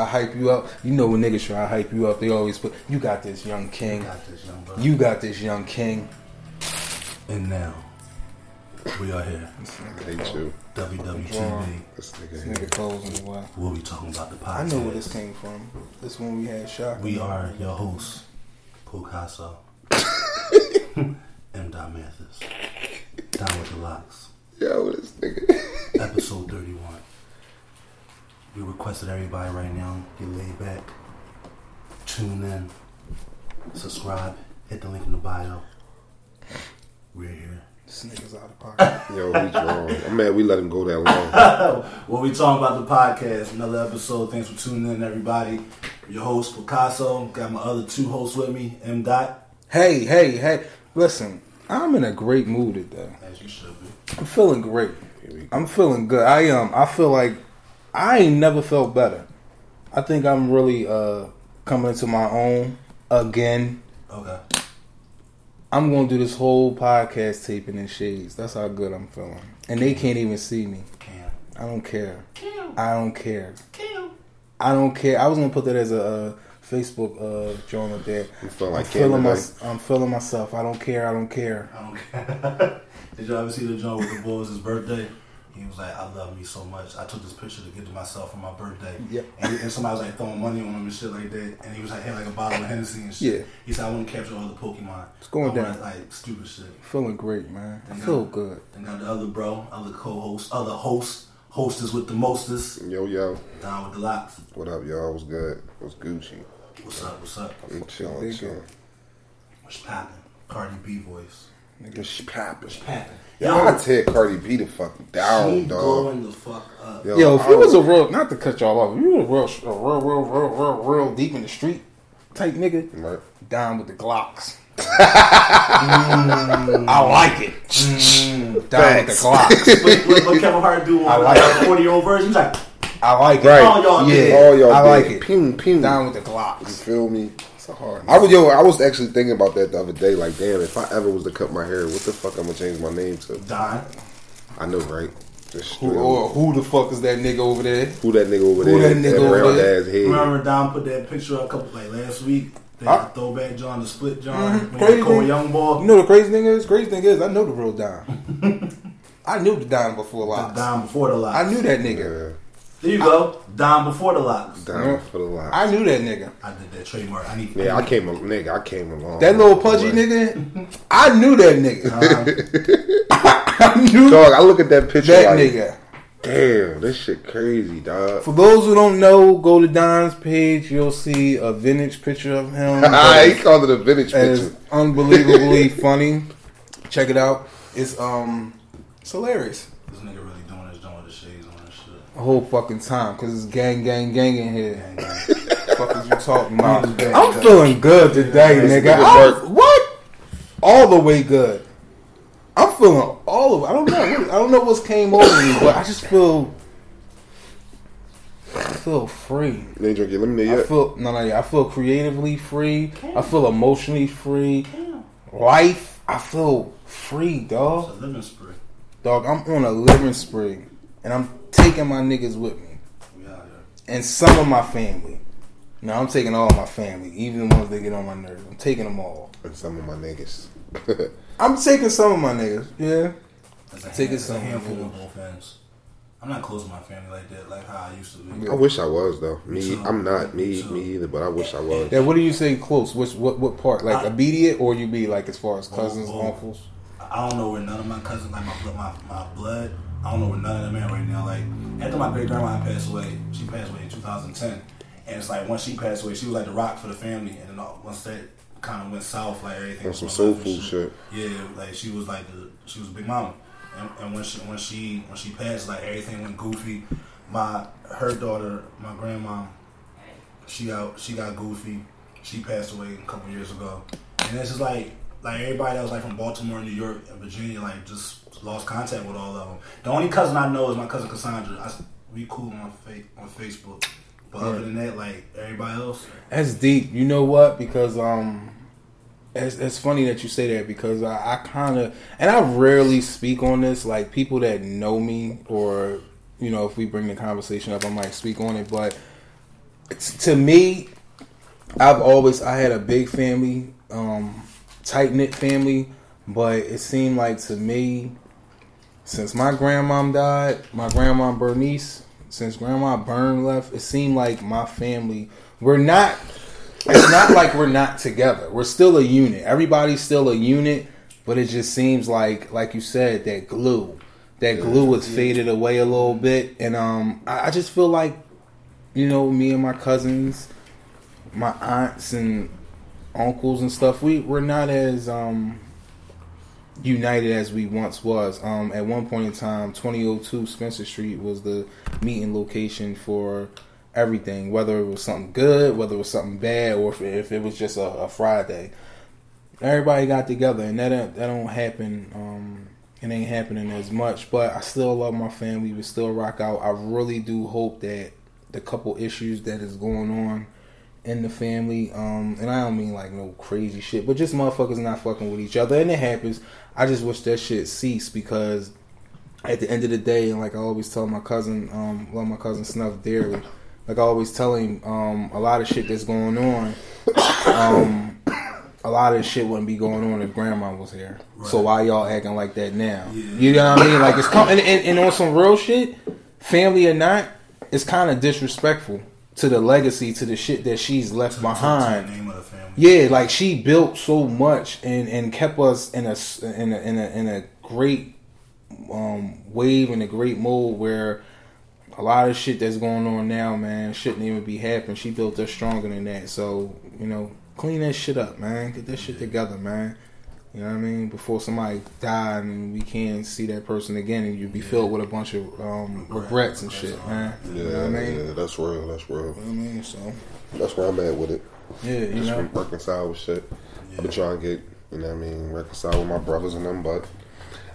I hype you up. You know when niggas try to hype you up, they always put, "You got this, young king. You Got this, young brother. You got this, young king." And now, we are here. Hate you. WWTV. This nigga This here. nigga clothes in a. We'll be talking about the podcast. I know where this came from. This one we had shot. We are your hosts, Picasso, M. Dot Mathis, Down with the Locks, Yo, this nigga. episode 31. We requested everybody right now get laid back, tune in, subscribe, hit the link in the bio. We're here. This nigga's out of pocket. Yo, we drawn. I'm mad we let him go that long. Well, we talking about the podcast, another episode. Thanks for tuning in, everybody. Your host Picasso. Got my other two hosts with me, M. Dot, hey, hey, hey! Listen, I'm in a great mood today. as you should be. I'm feeling great. Here we go. I'm feeling good. I um, I feel like I ain't never felt better. I think I'm really uh coming into my own again. Okay. I'm gonna do this whole podcast taping in shades. That's how good I'm feeling, and they can't even see me. Cam. I don't care. I don't care. I don't care. I was gonna put that as a uh, Facebook uh, joint up there. You feel like I'm feeling my. I'm feeling myself. I don't care. I don't care. I don't care. Did you ever see the joint with the boys' his birthday? He was like, I love me so much. I took this picture to give to myself for my birthday. Yep. And, and somebody was like throwing money on him and shit like that. And he was like, had like a bottle of Hennessy and shit. Yeah. He said, I want to capture all the Pokemon. It's going I want, down. Like stupid shit. Feeling great, man. I Yeah. feel good. Then got the other bro, other co-host, other host, hostess with the mostest, Yo, yo. down with the locks. What up, y'all? What's good? What's Gucci? What's up? What's up? I'm chilling, Big chilling. What's poppin'? Cardi B voice. Nigga, sh- Poppin'. What's poppin'? Yo, I tear Cardi B the fuck she down, dog. going the fuck up. Yo, Yo, if you was a real, not to cut y'all off, if you was a real, a real, real, real, real, real deep in the street type nigga, Right. down with the Glocks. I like it. Mm-hmm. Down with the Facts. Glocks. what, what, what Kevin Hart do I on like like, a 40 year old version? He's like, I like it. Right. All y'all yeah. All y'all I like it. Pew, pew. Down with the Glocks. You feel me? It's a hard. I was yo. I was actually thinking about that the other day. Like, damn, if I ever was to cut my hair, what the fuck I'm gonna change my name to? Don. I know, right? Just Who, or who the fuck is that nigga over there? Who that nigga over Who there? that nigga over there? ass head. Remember Don put that picture up a couple like last week? That Huh? throwback John, the split John, Mhm. Crazy he called Young Boy. You know the crazy thing is, crazy thing is, I know the real Don. I knew the Don before The locks. Don before the locks. I knew that nigga. Yeah, There you go. Don before the locks. down Yeah. for the line. I knew that nigga. I did that trademark. I need. Yeah, I came, a- nigga. I came along. That little pudgy nigga, I knew that nigga. Uh, I knew Dog, I look at that picture that like, nigga. damn, this shit crazy, dog. For those who don't know, go to Don's page. You'll see a vintage picture of him. he called it a vintage that is picture. unbelievably funny. Check it out. It's um, it's hilarious. this nigga really doing his joint with the shades on and shit. The whole fucking time because it's gang, gang, gang in here. Gang, gang. fuck is you talking about? Gang, I'm gang. feeling good today, This nigga. nigga I'm- work. what? All the way good. I'm feeling all of. I don't know. What, I don't know what's came over me, but I just feel. I feel free. You ain't drink your lemonade I feel no, no. yeah, I feel creatively free. I feel emotionally free. Life. I feel free, It's dog. a living spree. Dog. I'm on a living spree, and I'm taking my niggas with me, We and some of my family. No, I'm taking all my family, even the ones that get on my nerves. I'm taking them all. And some of my niggas. I'm taking some of my niggas. Yeah. That's a, Take hand, it that's a handful yeah. of both ends. I'm not close to my family like that, like how I used to be. I wish I was though. Me, too. I'm not. Me, Me me either. But I wish I was. Yeah. What do you say? Close. Which what what part? Like I- immediate, or you be like as far as cousins, Both, both. uncles? I don't know where none of my cousins, like my blood, my, my blood, I don't know where none of them at right now. Like after my great grandma passed away, she passed away in 2010, and it's like once she passed away, she was like the rock for the family, and then all- once that kind of went south, like everything. On some soul food shit. Yeah, like she was like the she was a big mama, and, and when she when she when she passed, like everything went goofy. My her daughter, my grandma, she got she got goofy. She passed away a couple years ago, and it's just like like everybody that was like from Baltimore, New York, and Virginia, like just lost contact with all of them. The only cousin I know is my cousin Cassandra. I, we cool on fa- on Facebook, but other than that, like everybody else, That's deep. You know what? Because um, it's, it's funny that you say that because I, I kind of and I rarely speak on this. Like people that know me, or you know, if we bring the conversation up, I might speak on it. But it's, to me, I've always I had a big family, um, tight knit family, but it seemed like to me, since my grandmom died, my grandma Bernice, since grandma Byrne left, it seemed like my family we're not. It's not like we're not together. We're still a unit. Everybody's still a unit, but it just seems like, like you said, that glue, that glue has faded away a little bit, and um, I, I just feel like, you know, me and my cousins, my aunts and uncles and stuff, we we're not as um united as we once was. Um, at one point in time, 2002 Spencer Street was the meeting location for everything, whether it was something good, whether it was something bad, or if, if it was just a, a, Friday. Everybody got together, and that don't, that don't happen. Um, it ain't happening as much, but I still love my family. We still rock out. I really do hope that the couple issues that is going on in the family, um, and I don't mean like no crazy shit, but just motherfuckers not fucking with each other, and it happens. I just wish that shit ceased because at the end of the day, and like I always tell my cousin, um, love my cousin Snuff dearly. Like I always tell him, um, a lot of shit that's going on, um, a lot of shit wouldn't be going on if grandma was here. Right. So why y'all acting like that now? Yeah. You know what I mean? Like it's com- and, and, and on some real shit, family or not, it's kind of disrespectful to the legacy, to the shit that she's left to, behind. To yeah, like she built so much and and kept us in a in a in a, in a great um, wave and a great mode where a lot of shit that's going on now, man, shouldn't even be happening. She built us stronger than that. So you know, clean that shit up, man. Get that shit together, man. You know what I mean? Before somebody died and we can't see that person again, and you'd be filled with a bunch of um, regrets and shit, man. Yeah, you know I mean? yeah, that's real. That's real. You know what I mean, so that's where I'm at with it. Yeah, you Just know, reconcile with shit. Yeah. I've been trying to get, you know, what I mean, reconcile with my brothers and them, but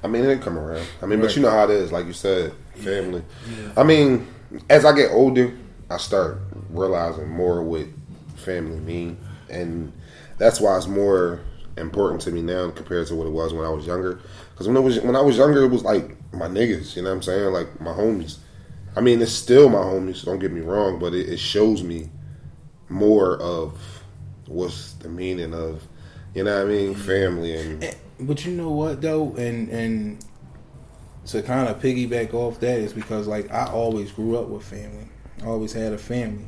I mean, it didn't come around. I mean, right. but you know how it is, like you said, family. Yeah. I mean, as I get older, I start realizing more what family mean, and that's why it's more important to me now compared to what it was when I was younger. Because when I was when I was younger, it was like my niggas. You know what I'm saying? Like my homies. I mean, it's still my homies. Don't get me wrong, but it, it shows me more of what's the meaning of, you know what I mean, family and. and but you know what though, and and to kind of piggyback off that is because like I always grew up with family. I always had a family.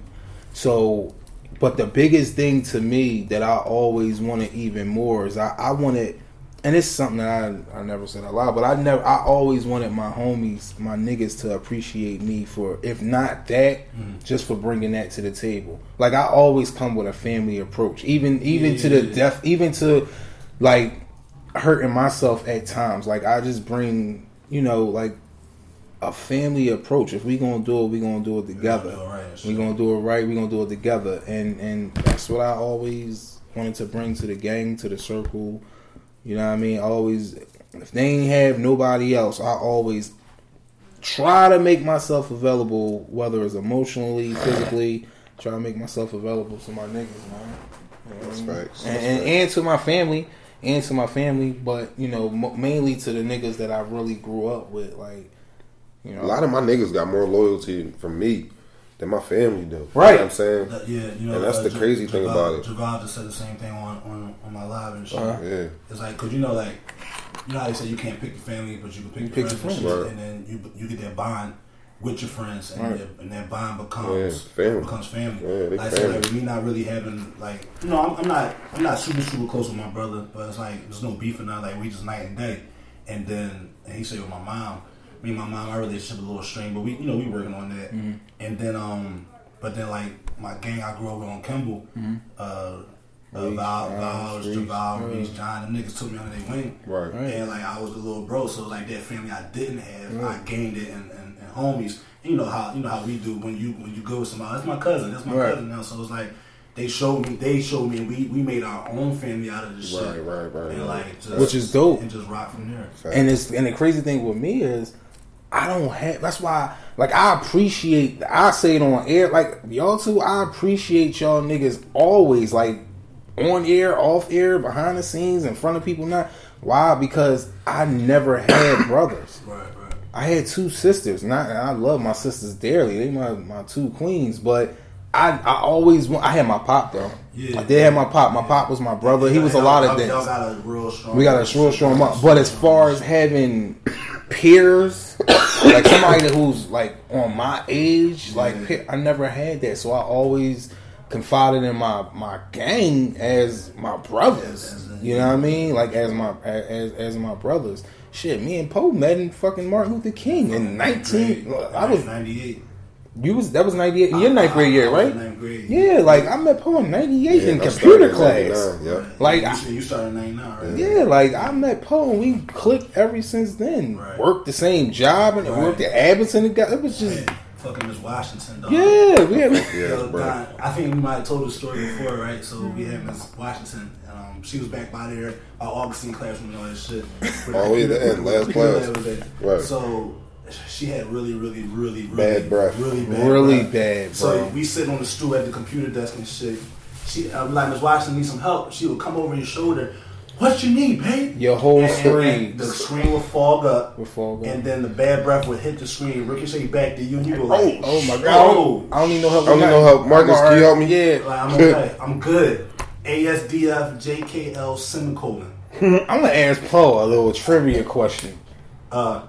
So but the biggest thing to me that I always wanted even more is I, I wanted, and it's something that I, I never said a lot, but I never, I always wanted my homies, my niggas to appreciate me for, if not that, mm. just for bringing that to the table. Like I always come with a family approach, even, even yeah, to the death, even to like hurting myself at times. Like I just bring, you know, like a family approach. If we gonna do it, we gonna do it together. we gonna do it right. We gonna do it together, and and that's what I always wanted to bring to the gang, to the circle. You know what I mean? always, if they ain't have nobody else, I always try to make myself available, whether it's emotionally, physically. Try to make myself available to my niggas, man. You know That's facts. And, and, and, to my family, and to my family, but you know, mainly to the niggas that I really grew up with, like you know, a lot of my niggas got more loyalty from me than my family do. Right. You know I'm saying? That, yeah, you know, and that's uh, the J- crazy thing about it. Javon just said the same thing on, on, on my live and shit. Uh-huh. Yeah. It's like, cause you know, like, you know how they say you can't pick your family, but you can pick, you your, pick friends, your friends, right. and then you you get that bond with your friends, and, right. and that bond becomes yeah, family. becomes family. Yeah, like, family. So, like, we not really having like, you know, I'm, I'm, not I'm not super super close with my brother, but it's like there's no beef or nothing. Like we just night and day. And then and he said with my mom, me and my mom, our relationship a little strained, but we, you know, we working on that. Mm-hmm. And then, um, but then like my gang I grew up with on Kimball, mm-hmm. uh, uh, Val, Val, Javal, Reese, John, the niggas took me under their wing. Right. And like I was a little bro, so like that family I didn't have, right. I gained it and, and, and homies. And you know how you know how we do when you when you go with somebody. That's my cousin. That's my right. cousin now. So it's like they showed me, they showed me, and we, we made our own family out of this right, shit. Right, right, And like, just, which is dope, and just rock from there. And it's and the crazy thing with me is I don't have. That's why, like, I appreciate. I say it on air, like y'all too. I appreciate y'all niggas always, like, on air, off air, behind the scenes, in front of people. Not why because I never had brothers. Right, right. I had two sisters. Not, I love my sisters dearly. They my my two queens, but I I always. I had my pop though. Yeah. I did have my pop. My pop was my brother. He was a lot of things. got a real strong. We got a real strong mom. But as far as having peers, like somebody who's like on my age, like Yeah. I never had that. So I always confided in my my gang as my brothers. You know what I mean? Like as my as as my brothers. Shit, me and Poe met in fucking Martin Luther King in nineteen. I was ninety eight. You was that was ninety eight. Your ninth grade year, right? Ninth grade. Yeah, like I met Poe in ninety eight Yeah, in I computer class. Yeah. Like, you, I- said you started ninety nine, right? Yeah, like I met Poe and we clicked ever since then. Right. Worked the same job and Right. worked at Abington together. It was just Man, fucking Miss Washington, dog. yeah, we had, Yeah, Yo. Don, I think we might have told the story before, right? So we had Miss Washington. Um, she was back by there, our Augustine classroom and all that shit. Oh, yeah, the end, last class. was. Right. So she had really, really, really, really Bad breath. Really bad. really breath. bad, So we sit on the stool at the computer desk and shit. She, I'm like, Miss Washington needs some help. She would come over your shoulder. What you need, babe? Your whole And- and- screen. and the screen would fog up. Would fog up. And then the bad breath would hit the screen, ricochet back to you, and you go like, Oh my god! I don't, I don't need no help. I don't with need no that. help. Marcus, I'm can you help me? Yeah, Like, I'm okay. I'm good. ASDF JKL semicolon. I'm gonna ask Poe a little trivia question. Uh,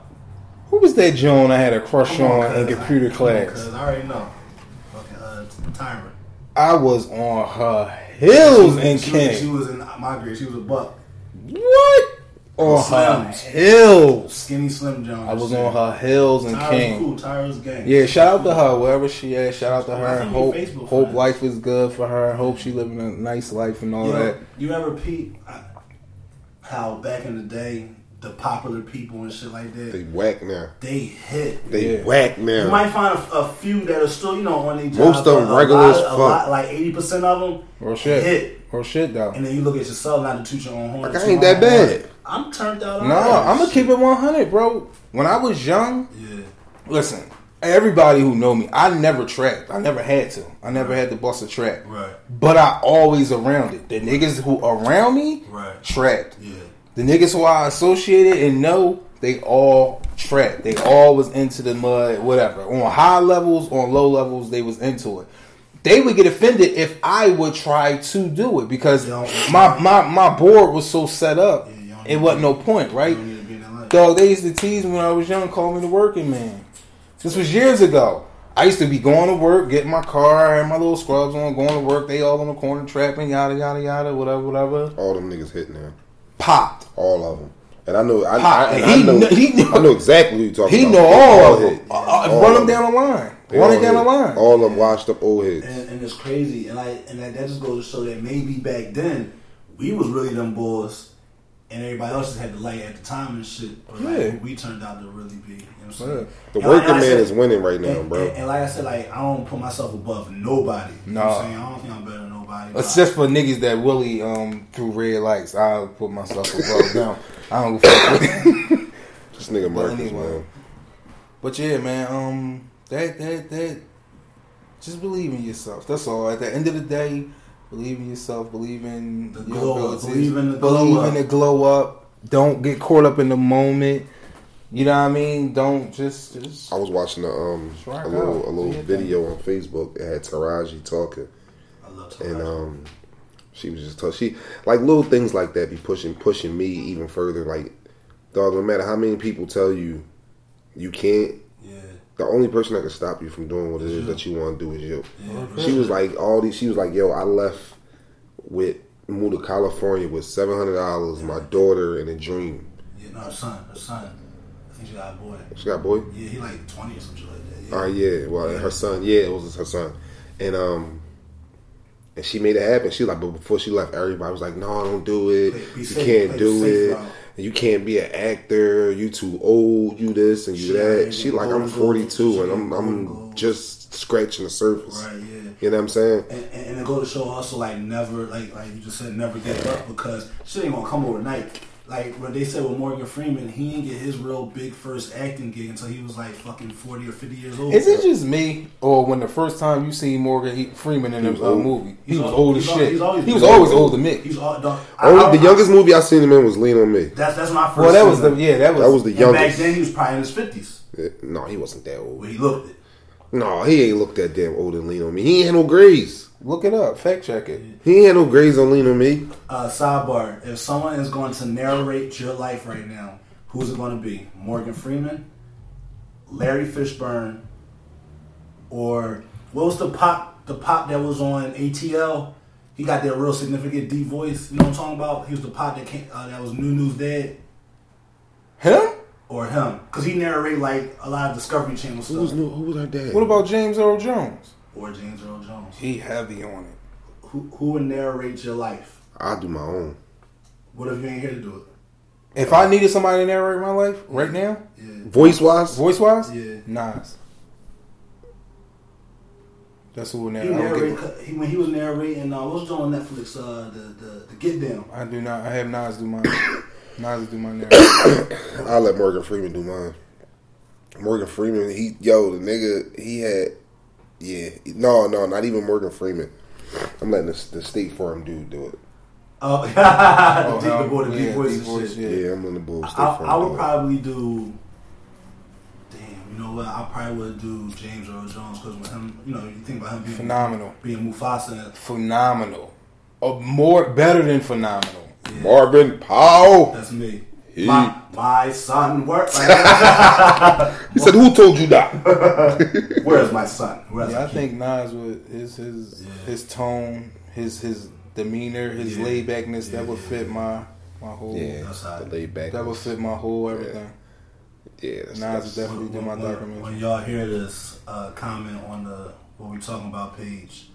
Who was that Joan I had a crush on, on, in computer on, class? I already know. Okay, uh, Tyra. I was on her heels in she, was- she was in my grade. She was a buck. What? On her Slims. heels. Skinny Slim John. I was on her heels in Tyra's King. cool. Tyra's gang. Yeah, shout out to her wherever she at. Shout out to her. Hope Facebook hope friends. life is good for her. Hope she living a nice life and all You, know, that. you ever peep uh, how back in the day the popular people and shit like that. They whack now. they hit. They Yeah. whack You might find a, a few that are still, you know, on their Most of them but a regular lot- as fuck. lot, like eighty percent of them Real shit. hit. Real shit though. And then you look at yourself, not to toot your own horn. Like, I ain't that own horn. bad. I'm turned out. No, alright. I'm gonna keep it 100, bro. When I was young, Yeah, listen. Everybody who know me, I never trapped. I never had to. I never had to bust a trap. right, But I always around it. The niggas who around me right. trapped. Yeah, The niggas who I associated and know, they all trapped. They all was into the mud, whatever. On high levels, on low levels, they was into it. They would get offended if I would try to do it because my, my, my board was so set up. Yeah, It wasn't no point, right? don't need to be in that life. Dog, they used to tease me when I was young, call me the working man. This was years ago. I used to be going to work, getting my car, had my little scrubs on, going to work. They all on the corner trapping, yada yada yada, whatever, whatever. All them niggas hit now. Popped. All of them. And I know, I, Pop. I, and He I know, kn- he know- I know exactly who you're talking He about. know They all of them. Uh, uh, All run of them down the line. They Run all it down the line. All of them washed up old heads. And, and it's crazy, and I and that, that just goes to show that maybe back then we was really them boys, and everybody else just had the light at the time and shit. But Yeah. who we turned out to really be. You know what I'm saying? Yeah. The And working I man said- is winning right now, and, bro. And, and like I said, like I don't put myself above nobody. You know what No. I'm saying? I don't think I'm better than nobody. It's just for niggas that really um through red lights. I'll put myself above them. I don't go fuck with This nigga Marcus, anyway. man. But yeah, man, um that that that just believe in yourself. That's all. At the end of the day, believe in yourself, believe in The your glow up. abilities. Believe in the glow believe up. in the glow up. Don't get caught up in the moment. You know what I mean? Don't just just I was watching a um a little out. a little your video on Facebook. It had Taraji talking, I love and um, she was just talking. She like little things like that be pushing pushing me even further. Like, dog, no matter how many people tell you you can't, yeah, the only person that can stop you from doing what it is you. that you want to do is you. yeah. She was like all these. She was like, "Yo, I left with moved to California with seven hundred dollars, my daughter, and a dream." yeah, no, her son, her son. I think she got a boy. She got a boy. Yeah, he like twenty or something like that. Yeah. All right, yeah. Well, Yeah. her son, yeah, it was her son, and um, and she made it happen. She was like, but before she left, everybody was like, "No, don't do it. Be you safe, can't do it. route." You can't be an actor. You too old. You this and you She that." She like, I'm 42 and I'm I'm just scratching the surface. Right, yeah. You know what I'm saying? And, and, and to go to show also like never like like you just said never give up because shit ain't gonna come overnight. Like what they said with Morgan Freeman, he didn't get his real big first acting gig until he was like fucking forty or fifty years old. Is it just me, or when the first time you see Morgan he, Freeman in He a uh, old. movie, he He's was al- old as he's al- shit. he's always he was always old. old to me. He's all done. I- Only I- the youngest movie I seen him in was Lean on Me. That's that's my first. Well, that was the yeah, that was That was the And back then he was probably in his fifties Yeah, No, he wasn't that old. when he looked it. No, he ain't looked that damn old and lean on me. He ain't had no grades. Look it up. Fact check it. He ain't had no grades on lean on me. Uh, sidebar: If someone is going to narrate your life right now, who's it going to be? Morgan Freeman, Larry Fishburne, or what was the pop? The pop that was on ATL. He got that real significant deep voice. You know what I'm talking about? He was the pop that came, uh, that was New News Dead, Him? Or him, because he narrate like a lot of Discovery Channel Who was stuff. new, who was our dad? What about James Earl Jones? Or James Earl Jones. He heavy on it. Who who would narrate your life? I do my own. What if you ain't here to do it? If I needed somebody to narrate my life right now, Yeah. Voice wise, voice wise, Yeah. Nas. That's who will He narrate. I, don't narrate, give- he, when he was narrating, uh, what was on Netflix? Uh, the, the the Get Down. I do not. I have Nas do mine. Nas do my narration. I'll let Morgan Freeman do mine. Morgan Freeman, he yo, the nigga, he had, yeah, no, no, not even Morgan Freeman. I'm letting the, the State Farm dude do it. Oh, the Oh, deep, the boy, the deep yeah, voice deep and voice, shit. Yeah. Yeah, I'm on the bull. I, I would probably do. Damn, you know what? I probably would do James Earl Jones because with him, you know, you think about him being Phenomenal. being Mufasa. phenomenal. Oh, more better than phenomenal. Marvin Powell. That's me. He- My my son, works. He said, "Who told you that?" where's my son? Where's Yeah, I kid? think Nas with his his Yeah. his tone, his his demeanor, his Yeah. laid backness that Yeah, would yeah, fit yeah. my my whole. Yeah, That's how- the laid back. That would fit my whole everything. Yeah, that's, Nas that's, is definitely when, do my when- documentary. when y'all hear this, uh, comment on the what we talking about page,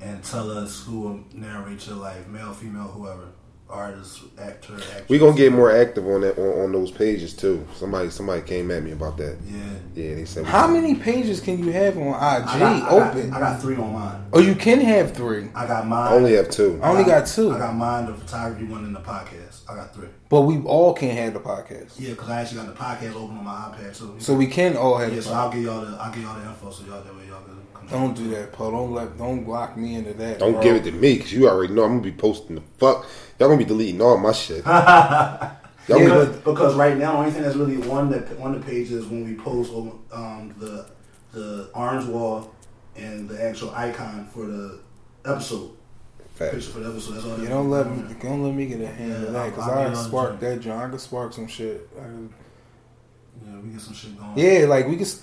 and tell us who will narrate your life, male, female, whoever, artist, actor, actress. We gonna get more active on that on, on those pages too. Somebody somebody came at me about that. Yeah. Yeah, they said. How can- many pages can you have on IG I got, I got- open? I got three on mine. oh, you can have three, I got mine. I only have two. I only got two. I got mine, the photography one, and the podcast. I got three. but we all can't have the podcast. Yeah, because I actually got the podcast open on my iPad too. So we can all have. yeah, the so I'll give y'all the I'll give y'all the info so y'all that way y'all can. control Don't do that, Paul. Don't let don't lock me into that. Don't bro. give it to me because you already know I'm gonna be posting the fuck. Y'all gonna be deleting all my shit. Yeah, gonna Because, but- because right now, the only thing that's really on the on the page is when we post um, the the orange wall and the actual icon for the episode Facts. picture for the episode. That's all. You that's don't let me there. don't let me get a hand Yeah, of that because I'll- I'll I spark that joint. I could spark some shit. I Yeah, we get some shit going. yeah, like we just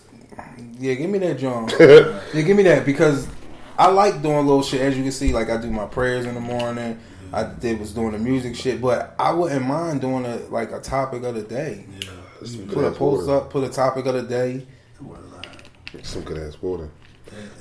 yeah, give me that joint. yeah, give me that because I like doing little shit. As you can see, like I do my prayers in the morning. I did was doing the music shit, but I wouldn't mind doing a like a topic of the day. Yeah. Put a post up, put a topic of the day. What is that? Some good ass water.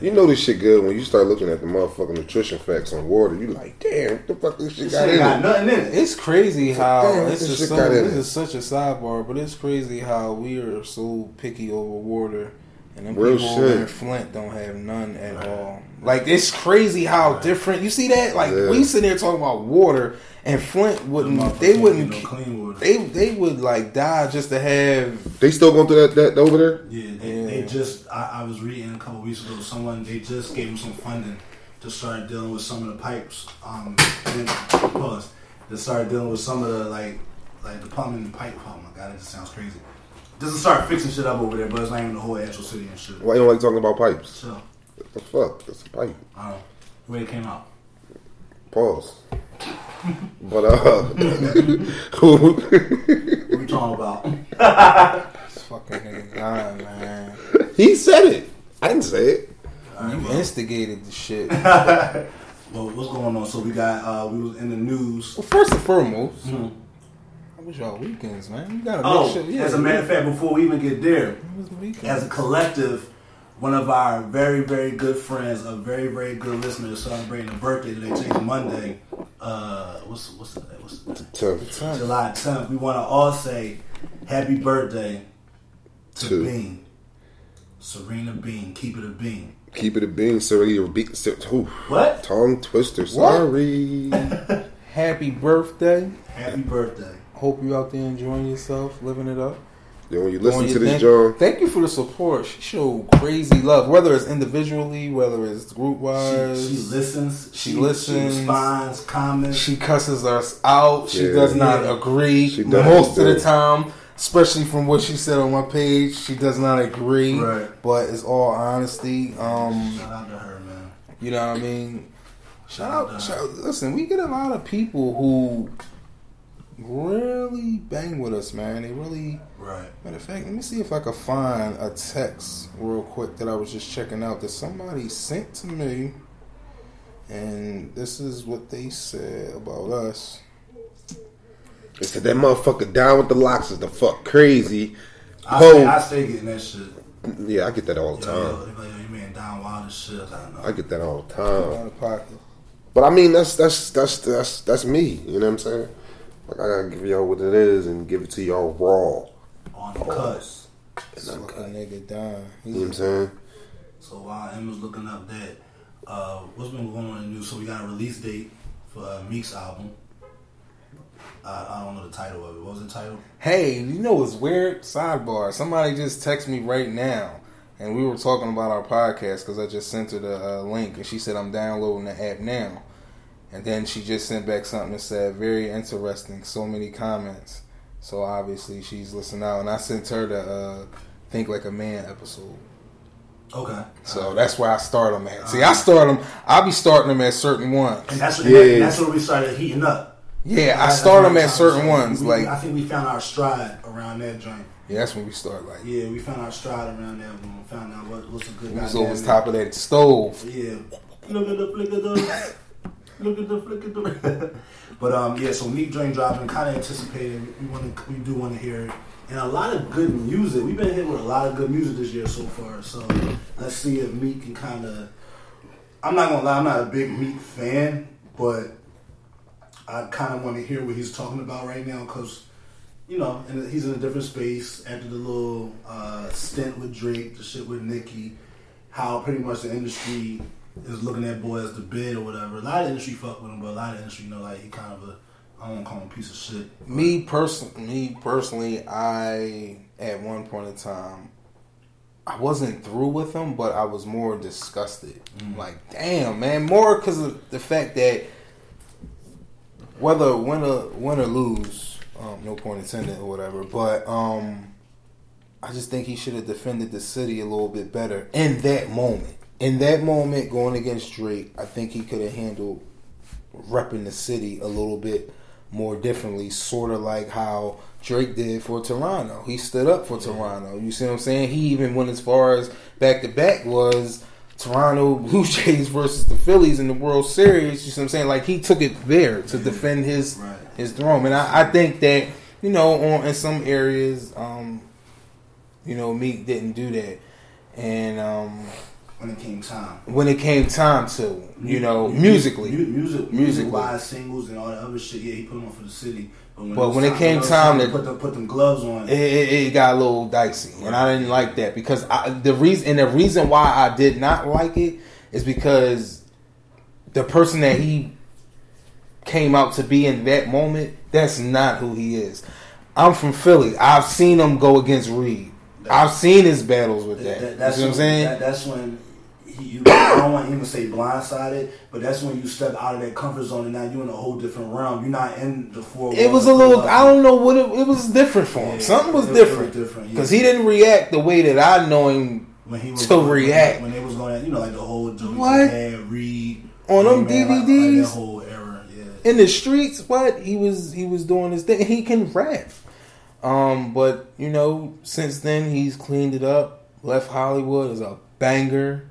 You know this shit good when you start looking at the motherfucking nutrition facts on water. You like, damn, what the fuck this shit This got shit in got it? nothing in it. It's crazy how Damn, this this is so, this is such a sidebar, but it's crazy how we are so picky over water, and them Real people shit. in Flint don't have none at all. Like it's crazy how different. You see that? Like Yeah. we sitting there talking about water, and Flint wouldn't. They wouldn't. no clean water. They they would like die just to have. They still going through that, that over there? Yeah, they, Yeah. they just. I, I was reading a couple weeks ago. Someone they just gave them some funding to start dealing with some of the pipes. Um, and, pause. To start dealing with some of the like, like the plumbing and pipe. Oh my god, it just sounds crazy. Just to start fixing shit up over there, but it's not even the whole actual city and shit. Why you don't like talking about pipes? So, What the fuck? That's a pipe. I don't know where it came out. Pause. but uh, who? What we talking about? This fucking nigga gone, man. he said it. I didn't say it. You instigated the shit. Well, what's going on? So we got uh, we was in the news. Well, first and foremost, Mhm. how was y'all weekends, man? You gotta make Oh, sure. Yeah, as a matter of fact, before we even get there, the as a collective, one of our very, very good friends, a very, very good listener, is celebrating a birthday today, today's Monday. Uh, what's what's the day? What's the day? Tough. Time. July 10th. We want to all say happy birthday to To- Bean, Serena Bean. Keep it a Bean. Keep it a bean, Serena. Or beat. What? tongue twister. Sorry. Happy birthday. Happy birthday. Hope you out there enjoying yourself, living it up. Then when you Doing listen to this, thing. John, Thank you for the support. She showed crazy love, whether it's individually, whether it's group She, wise. she listens. she She, listens. She responds. Comments. She cusses us out. She Yeah. does not Yeah. agree She does most of the time. especially from what she said on my page. She does not agree, Right. but it's all honesty. Um, Shout out to her, man. you know what I mean? Shout Shout out, out. shout, listen, we get a lot of people who really bang with us, man. They really, Right. matter of fact, let me see if I can find a text real quick that I was just checking out that somebody sent to me. And this is what they said about us. They said that motherfucker down with the locks is the fuck crazy. I Ho. stay, I stay getting that shit. Yeah, I get that all the Yo, yo, time. they be like, yo, you man down wild as shit. I. I get that all the time. But I mean, that's that's that's that's that's me. You know what I'm saying? Like I gotta give y'all what it is and give it to y'all raw. on the cut. So a nigga dying. You know what I'm saying? So while Emma's looking up that, uh, what's been going on in the news? So we got a release date for uh, Meek's album. I, I don't know the title of it. What was the title? Hey, you know what's weird? Sidebar. Somebody just texted me right now, and we were talking about our podcast because I just sent her the uh, link, and she said I'm downloading the app now. And then she just sent back something that said very interesting. So many comments. So obviously she's listening out, and I sent her the uh, Think Like a Man episode. Okay. So that's where I start them at. See, I start them. I'll be starting them at certain ones. and that's Yeah. and that's where we started heating up. Yeah, I start them at certain ones. we- Like, I think we found our stride around that joint. yeah, that's when we start. Like, Yeah, we found our stride around that one. found out what, what's a good. we was the top of that stove. Yeah. Look at the flick of the. Look at the flick of the. but um, yeah. So Meek Drain dropping, kind of anticipated. We want to, we do want to hear it, and a lot of good music. We've been hit with a lot of good music this year so far. So let's see if Meek can kind of. I'm not gonna lie, I'm not a big Meek fan, but I kind of want to hear what he's talking about right now because. You know, and he's in a different space after the little uh, stint with Drake, the shit with Nicki how pretty much the industry is looking at boy as the bid or whatever. A lot of industry fuck with him, but a lot of industry know like he kind of a I don't call him a piece of shit. Me person, me personally, I at one point in time, I wasn't through with him, but I was more disgusted. Like, damn, man, more because of the fact that whether win or win or lose, um, no point intended or whatever, but um, I just think he should have defended the city a little bit better in that moment. In that moment, going against Drake, I think he could have handled repping the city a little bit more differently, sort of like how Drake did for Toronto. He stood up for Toronto. You see what I'm saying? He even went as far as back to back was Toronto Blue Jays versus the Phillies in the World Series. You see what I'm saying? Like he took it there to defend his Right. his throne, and I, I think that you know on in some areas, um, you know Meek didn't do that, and um, when it came time. when it came time to, you know, Mu- musically, mu- music, music wise singles and all that other shit. Yeah, he put them on for the city. But when, But was when it came time to put them, put them gloves on, it, it, it got a little dicey, and I didn't like that because I, the reason and the reason why I did not like it is because the person that he came out to be in that moment, that's not who he is. I'm from Philly. I've seen him go against Reed. I've seen his battles with that. That- you that's see what I'm saying? that- that's when he, you, I don't want to even say blindsided, but that's when you step out of that comfort zone and now you're in a whole different realm. You're not in the four. it was a little. I don't know what it, it was different for him. Yeah, Something was it- it was different different, yeah. because he didn't react the way that I know him when he was to when, react. when they was going, you know, like the whole Joey What? Reed On them man, like- like DVDs? that whole era. Yeah, in the streets. What he was he was doing his thing. He can rap. Um, but you know, since then he's cleaned it up. Left Hollywood is a banger.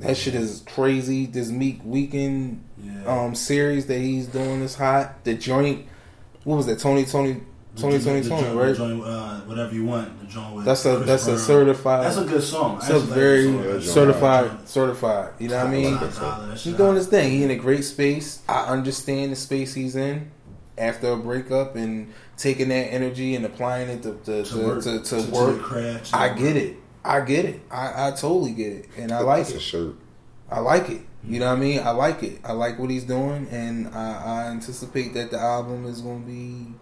That shit is crazy. This Meek Weekend yeah. um series that he's doing is hot. The joint, what was that? Tony Tony Tony The Tony joint- Tony, the right? joint, uh, whatever you want. The joint with That's a Chris that's a certified. That's a good song. I It's a actually like very the song. Yeah, certified certified. You know what I mean? Dollar, dollar, He's doing hot. his thing. He in a great space. I understand the space he's in after a breakup and taking that energy and applying it to to, to, work, to, to the work. craft, to I the get it. I get it. I, I totally get it, and I like That's a it. shirt. I like it. You know what I mm-hmm. mean? I like it. I like what he's doing, and I, I anticipate that the album is gonna be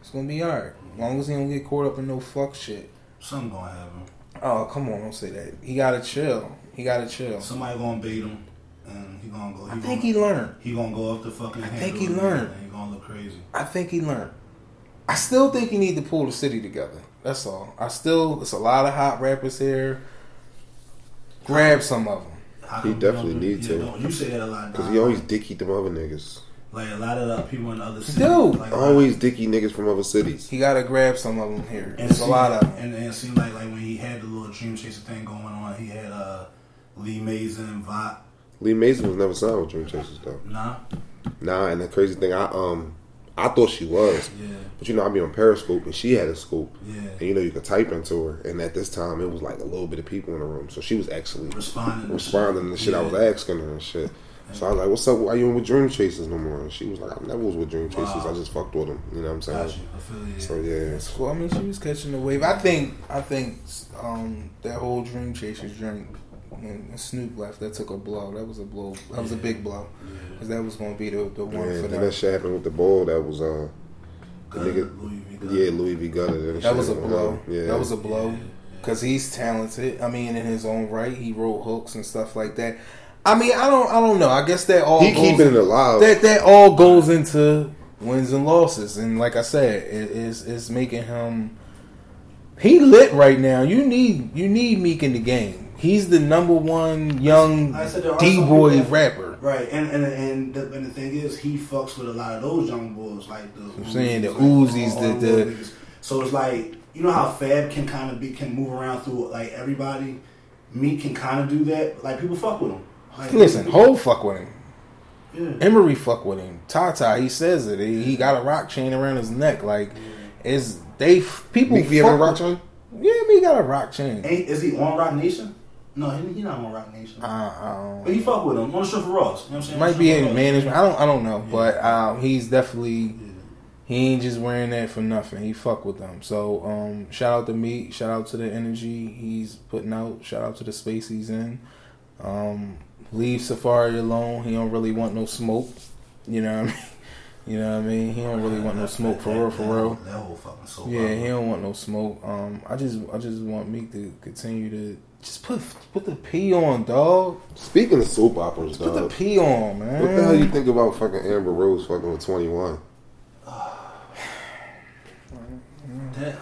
it's gonna be alright. As long as he don't get caught up in no fuck shit. Something gonna happen. Oh come on, don't say that. He gotta chill. He gotta chill. Somebody gonna bait him, and he gonna go. He I think gonna, he learned. he gonna go off the fucking. I think he learned. And he gonna look crazy. I think he learned. I still think he need to pull the city together. That's all. I still, it's a lot of hot rappers here. Grab some of them. He definitely don't- need yeah, to. don't- You say that a lot. Because he always dicky them other niggas. like a lot of the people in the other cities. Dude. like, Always dicky niggas from other cities. He got to grab some of them here. And There's a lot seemed- of them. And, and it seemed like like when he had the little Dream Chaser thing going on, he had uh, Lee Mazin, Vot. Lee Mazin was never signed with Dream Chasers though. Nah, Nah, and the crazy thing, I um, I thought she was, yeah, but you know, I be on Periscope and she had a scope, yeah. and you know, you could type into her, and at this time, it was like a little bit of people in the room, so she was actually Responding, responding to the shit I was asking her and shit. So I was like, "What's up? Why you in with Dream Chasers no more?" And she was like, "I never was with Dream Chasers. Wow. I just fucked with them." You know what I'm saying? Got you. I feel you. So yeah, That's cool. I mean, she was catching the wave. I think, I think um, that whole Dream Chasers drink when Snupe left, that took a blow. That was a blow. That was a big blow. Yeah. Because that was going to be the, the one yeah. for Then them. that shit happened with the ball. That was uh, the nigga, Louie V. Gutta. yeah, Louie V. Gutta. Then That shit was a blow. Yeah, That was a blow. Because he's talented. I mean, in his own right, he wrote hooks and stuff like that. I mean, I don't, I don't know. I guess that all he goes keeping it alive. that that all goes into wins and losses, and like I said, it is it's making him. He lit right now. You need you need Meek in the game. He's the number one young I said there are D some boy rapper. Right, and and and the, and the thing is, he fucks with a lot of those young boys, like the I'm saying the Uzis, Uzis, all- the- the- So it's like you know how Fab can kind of be can move around through like everybody. Meek can kind of do that. Like people fuck with him. Like, Listen, whole fuck with him. yeah. Emery fuck with him. Tata, he says it. He, he got a rock chain around his neck. Like, is they people? Meek be having a fuck rock with- chain? Yeah, Meek got a rock chain. Ain't, is he on Roc Nation? No, he, he not on Roc Nation. Uh, but he fuck with him on the show for Ross. You know what I'm saying? might be in Ross. management. I don't. I don't know. Yeah. But um, he's definitely Yeah. he ain't just wearing that for nothing. He fuck with them. So um, shout out to Meek. Shout out to the energy he's putting out. Shout out to the space he's in. Um, leave Safaree alone. He don't really want no smoke. You know what I mean? You know what I mean? He don't really want no smoke for real. For real. That whole fucking soap. Yeah, he don't want no smoke. Um, I just, I just want Meek to continue to just put put the P on, dog. Speaking of soap operas, Put the P on, man. what the hell you think about fucking Amber Rose fucking with Twenty One? That-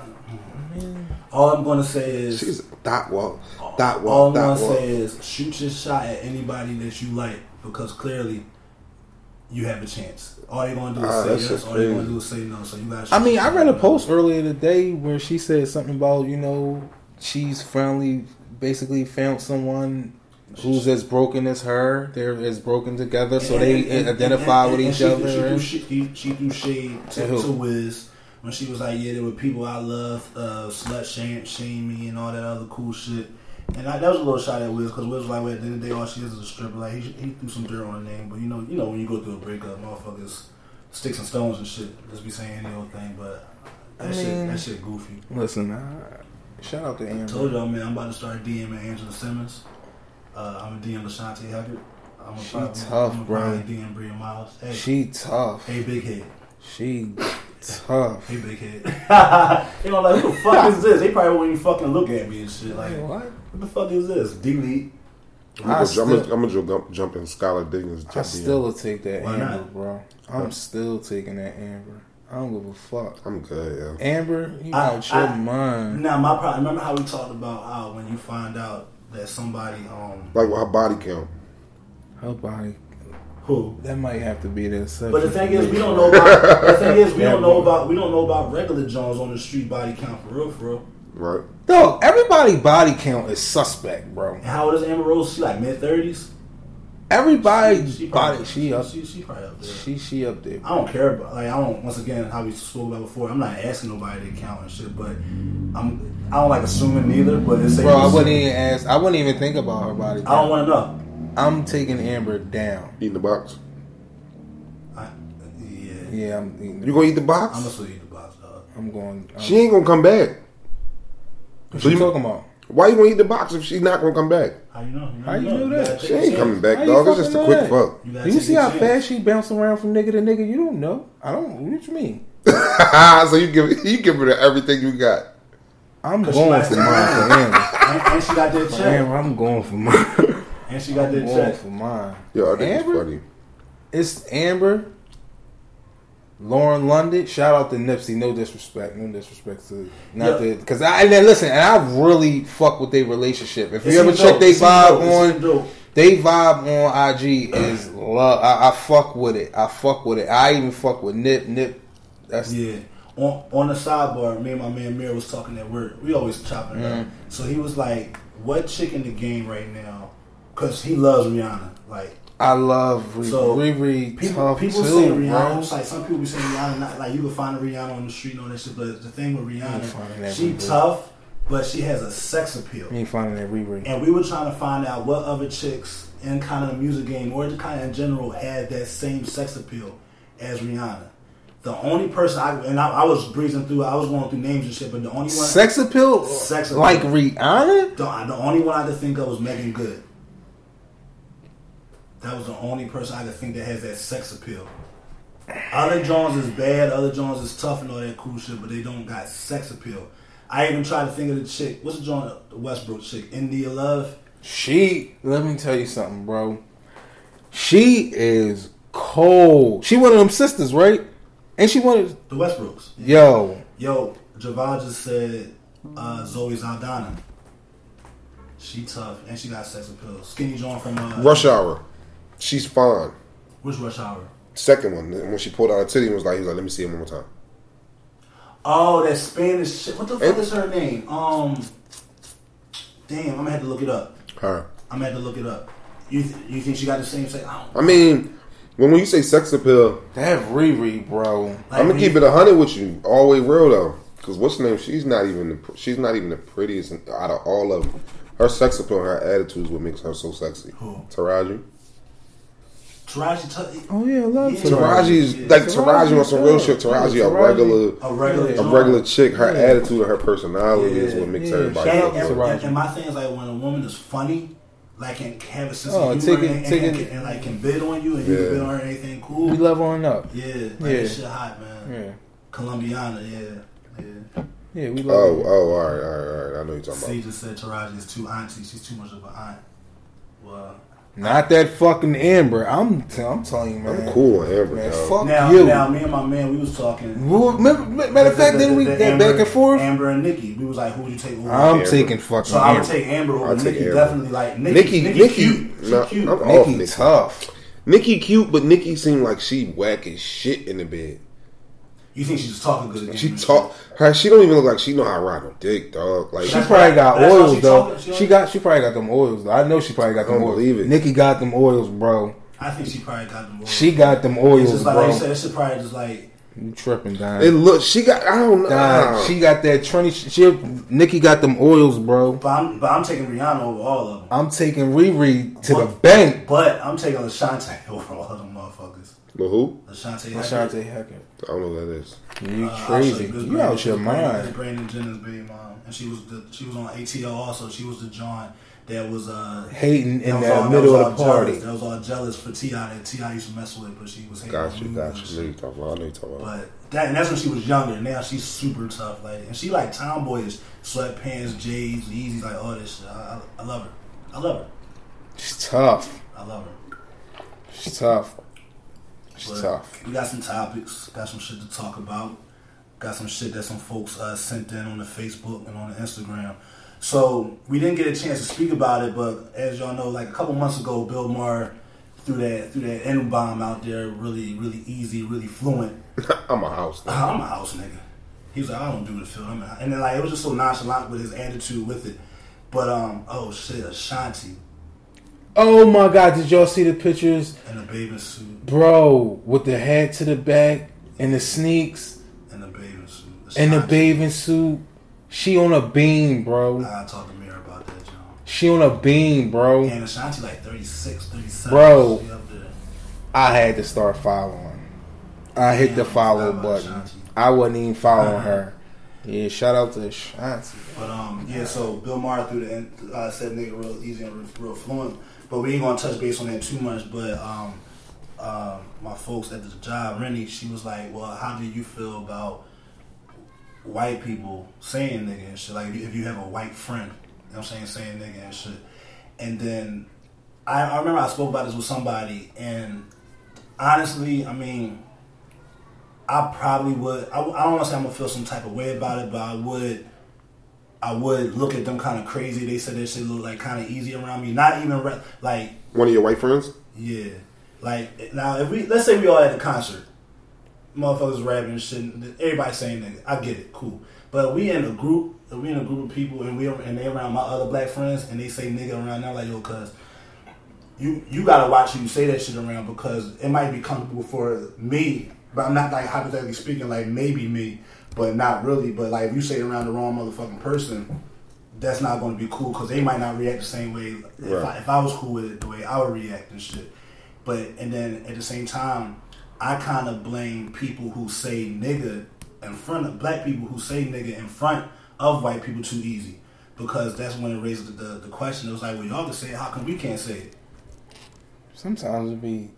all I'm gonna say is She's dot walk, dot All I'm gonna walk. say is shoot your shot at anybody that you like because clearly you have a chance. All they gonna do is Ah, say yes. shit's All they gonna do is say no. So you got. I mean, I read a post earlier today where she said something about you know she's finally basically found someone who's as broken as her. They're as broken together, so they identify with each she, eh? She other. threw, she, she threw shade To to, to Wiz when she was like, "Yeah, there were people I love, uh, slut shame, shame me, and all that other cool shit." And I, that was a little shot at Wiz because Wiz was like, well, "At the end of the day, all she is is a stripper." Like he, he threw some dirt on her name, but you know, you know, when you go through a breakup, motherfuckers sticks and stones and shit just be saying any old thing. But that I shit, that shit goofy. Listen, I, shout out to I told y'all, man, I'm about to start DMing Angela Simmons. Uh, I'm a DM Lashontae Heckard. I'm a She probably, tough, I'm a bro. DM Bria Myles. Hey, She tough. hey, big head. She tough. Hey, big head. you know, like, who the fuck is this? They probably won't even fucking look at me and shit. Like, what? what the fuck is this? Delete. I'm gonna, still- I'm gonna, I'm gonna jump, jump in Skylar Diggins. I still will take that Why Amber, not? bro. I'm still taking that Amber. I don't give a fuck. I'm good, yeah. Amber, you I- out your I- mind. Now, my problem, remember how we talked about how when you find out that somebody, um, Like with her body count. Her body, who? that might have to be the exception. But the thing is, we don't know about. The thing is, we Yeah, don't know about. We don't know about regular Jones on the street body count for real, for real. Right. Dog, everybody body count is suspect, bro. And how old is Amber Rose? She like mid thirties. Everybody probably- body, she up, She, she probably up there. she she up there. I don't care about like I don't. Once again, how we spoke about before, I'm not asking nobody to count and shit, but I'm. I don't like assuming neither. But it's Bro, I wouldn't even ask. I wouldn't even think about her body. I don't want to know. I'm taking Amber down. Eating the box. I, yeah, Yeah, I'm. Eating You gonna eat the box? I'm gonna eat the box, dog. I'm going. I'm, she ain't gonna come back. what so you you- talking about? Why you gonna eat the box if she's not gonna come back? How you know? How you know that? gotta take She ain't chance. coming back, How dog. It's just a quick that? fuck. You, You see how chance. fast she bouncing around from nigga to nigga? You don't know. I don't. What you mean? so you give you give her everything you got. I'm going for mine for Amber. And, and she got that For check. Amber, I'm going for mine. And she got I'm that going check. for mine. Yo, I think Amber? it's funny. It's Amber, Lauren London. Shout out to Nipsey. No disrespect. No disrespect to not Yeah. that because I and then listen. And I really fuck with their relationship. If you ever check they vibe on dope. they vibe on IG is love. I, I fuck with it. I fuck with it. I even fuck with Nip. Nip. That's Yeah. On on the sidebar, me and my man Mir was talking at work. We always chopping it Mm. up. So he was like, "What chick in the game right now?" Because he loves Rihanna. Like I love Riri. So, Riri people, people too, say Rihanna. bro. Like some people be saying Rihanna. Not like you can find a Rihanna on the street and all that shit. But the thing with Rihanna, she tough, but she has a sex appeal. You ain't finding that Riri. And we were trying to find out what other chicks in kind of the music game or kind of in general had that same sex appeal as Rihanna. The only person I and I, I was breezing through, I was going through names and shit, but the only one, Sex appeal, Sex appeal. like Rihanna. the, the only one I could think of was Meagan Good. That was the only person I could think that has that sex appeal. Other Jones is bad, other Jones is tough and all that cool shit, but they don't got sex appeal. I even tried to think of the chick. What's the John the Westbrook chick? India Love. She, let me tell you something, bro. She is cold. She one of them sisters, right? And she one of? The Westbrooks. Yo, Yo, Javal just said uh, Zoe Saldana. She tough and she got sex appeal. Skinny John from uh, Rush Hour. She's fine. Which Rush Hour? Second one, when she pulled out her titty and was like, he was like, let me see it one more time. Oh, that Spanish shit. What the fuck It- is her name? Um, damn, I'm gonna have to look it up. Her. I'm gonna have to look it up. You th- you think she got the same sex? I don't. I mean, when, when you say sex appeal, that Riri, bro. Like, I'm gonna keep it a hundred with you, all the way real though. Cause what's her name? She's not even the, she's not even the prettiest out of all of them. Her sex appeal, her attitude is what makes her so sexy. Who? Taraji. Taraji, t- Oh yeah, I love Yeah. Taraji is Yeah. like Taraji Taraji on some real good. shit. Taraji Yeah, a regular, a regular, a regular chick. Her Yeah. attitude and her personality is what makes Yeah. everybody. Shout And, out to and, Taraji. and, and my thing is like when a woman is funny, like can have a sense Oh, of humor take it- and, take and, it- and, like can bid on you and you can bid on anything cool. We love on up. yeah, like Yeah. that shit hot, man. Yeah, Colombiana, yeah, yeah. yeah, we Oh, love. oh, it. all right, all right, all right. I know you're talking C about. just said Taraji is too auntie. She's too much of an aunt. Well, Not that fucking Amber. I'm, t- I'm telling you, man. I'm cool on Amber, Man, dog. fuck now, you. now, me and my man, we was talking. Well, matter matter of fact, then we The- the that Amber- back and forth. Amber and Nikki. We was like, who would you take over? I'm Amber. taking fucking so I would take Amber over I'd take Nikki. Amber. Definitely, like Nikki. Nikki, Nikki, Nikki, cute. She cute. I'm- Nikki Nikki. tough. Nikki cute, but Nikki seemed like she whack as shit in the bed. You think she's just talking good? again? She talk her. She don't even look like she know how to ride no dick, dog. Like She probably why- got oils she though. talking- she She got she probably got them oils though. I know she probably got I them don't oils. believe it. Nikki got them oils, bro. I think she probably got them. Oils. She got them It's oils, just like, like you said, that shit probably just like. You tripping, Don? it look. She got. I don't know. Don, she got that Trini. She, Nikki got them oils, bro. But I'm, but I'm taking Rihanna over all of them. I'm taking Riri to the bank. But I'm taking Lashontae over all of them motherfuckers. But who? Lashontae. Ashante Heckard. I don't know who that is. You Uh, crazy. this You Brandon- out your this Brandon- mind. Brandon Jennings baby mom, and she was the she was on ATL also. She was the John that was uh Hating in that was the all- middle of the party. Jealous. That was all jealous for T.I. that T.I. used to mess with, but she was hating Got on you. Got you. I shit. know you talking about. I know you talking about. But that and that's when she was younger. Now she's super tough, like and she like tomboyish, sweatpants, J's, Yeezys, like all this shit. I, I, I love her. I love her. She's tough. I love her. She's tough. She's tough. We got some topics, got some shit to talk about. Got some shit that some folks uh, sent in on the Facebook and on the Instagram. So we didn't get a chance to speak about it, but as y'all know, like a couple months ago, Bill Maher threw that threw that N bomb out there, really, really easy, really fluent. I'm a house. Nigga. I'm a house nigga. He was like, I don't do the film, and then like it was just so nonchalant with his attitude with it. But um, oh shit, Ashanti Oh my god, did y'all see the pictures? in a bathing suit, Bro, with the hat to the back and the sneaks And a bathing suit, and the bathing suit. She on a beam, bro. I gotta talk Mira about that, John. She on a beam, bro. And Ashanti like 36, 37. Bro. She up there. I had to start following. I hit the follow button. Ashanti. I wasn't even following Uh-huh. her. Yeah, shout out to Ashanti. But um, yeah. So Bill Maher threw the end- uh, said nigga real easy and real, real fluent. But we ain't gonna touch base on that too much. But um, uh, my folks at the job, Rennie, she was like, "Well, how do you feel about white people saying nigga and shit? Like if you have a white friend, you know what I'm saying, saying nigga and shit." And then I, I remember I spoke about this with somebody, and honestly, I mean, I probably would. I, I don't want to say I'm gonna feel some type of way about it, but I would. I would look at them kind of crazy. They said that shit look like kind of easy around me. Not even re- like One of your white friends? yeah. Like now, if we let's say we all at a concert, motherfuckers rapping shit. Everybody saying nigga. I get it, cool. But we in a group, if we in a group of people, and we and they around my other black friends, and they say nigga around there, like yo, cuz you you gotta watch who you say that shit around because it might be comfortable for me, but I'm not like hypothetically speaking, like maybe me, but not really. But like if you say it around the wrong motherfucking person, that's not going to be cool because they might not react the same way. If, I, if I was cool with it, the way I would react and shit. But and then at the same time, I kind of blame people who say nigga in front of black people who say nigga in front of white people too easy because that's when it raises the, the, the question. It was like, well, y'all can say it. How come we can't say it? Sometimes it be,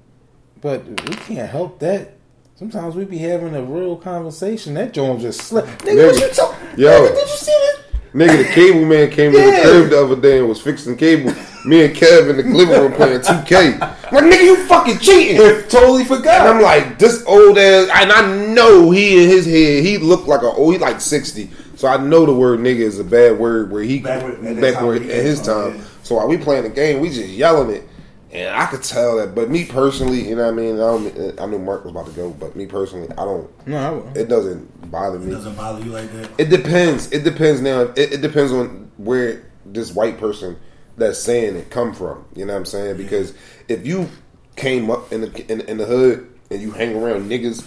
but we can't help that. Sometimes we be having a real conversation. That joint just slip. Nigga, what you talk? Yo. Nigga, did you see this? Nigga, the cable man came to the crib the other day and was fixing cable. Me and Kev in the living room playing 2K. Like, nigga, you fucking cheating. Totally And forgot. I'm like, this old ass, and I know he in his head, he looked like a old, he like 60. So I know the word nigga is a bad word where he, Bad word at that back time where he at his came time. yeah. So while we playing the game, we just yelling it. And I could tell that, but me personally, you know what I mean? I, don't, I knew Mark was about to go, but me personally, I don't, no, I won't. it doesn't bother It me. doesn't bother you like that. It depends. It depends now. It, it depends on where this white person that's saying it come from. You know what I'm saying? Because if you came up in the in, in the hood and you hang around niggas,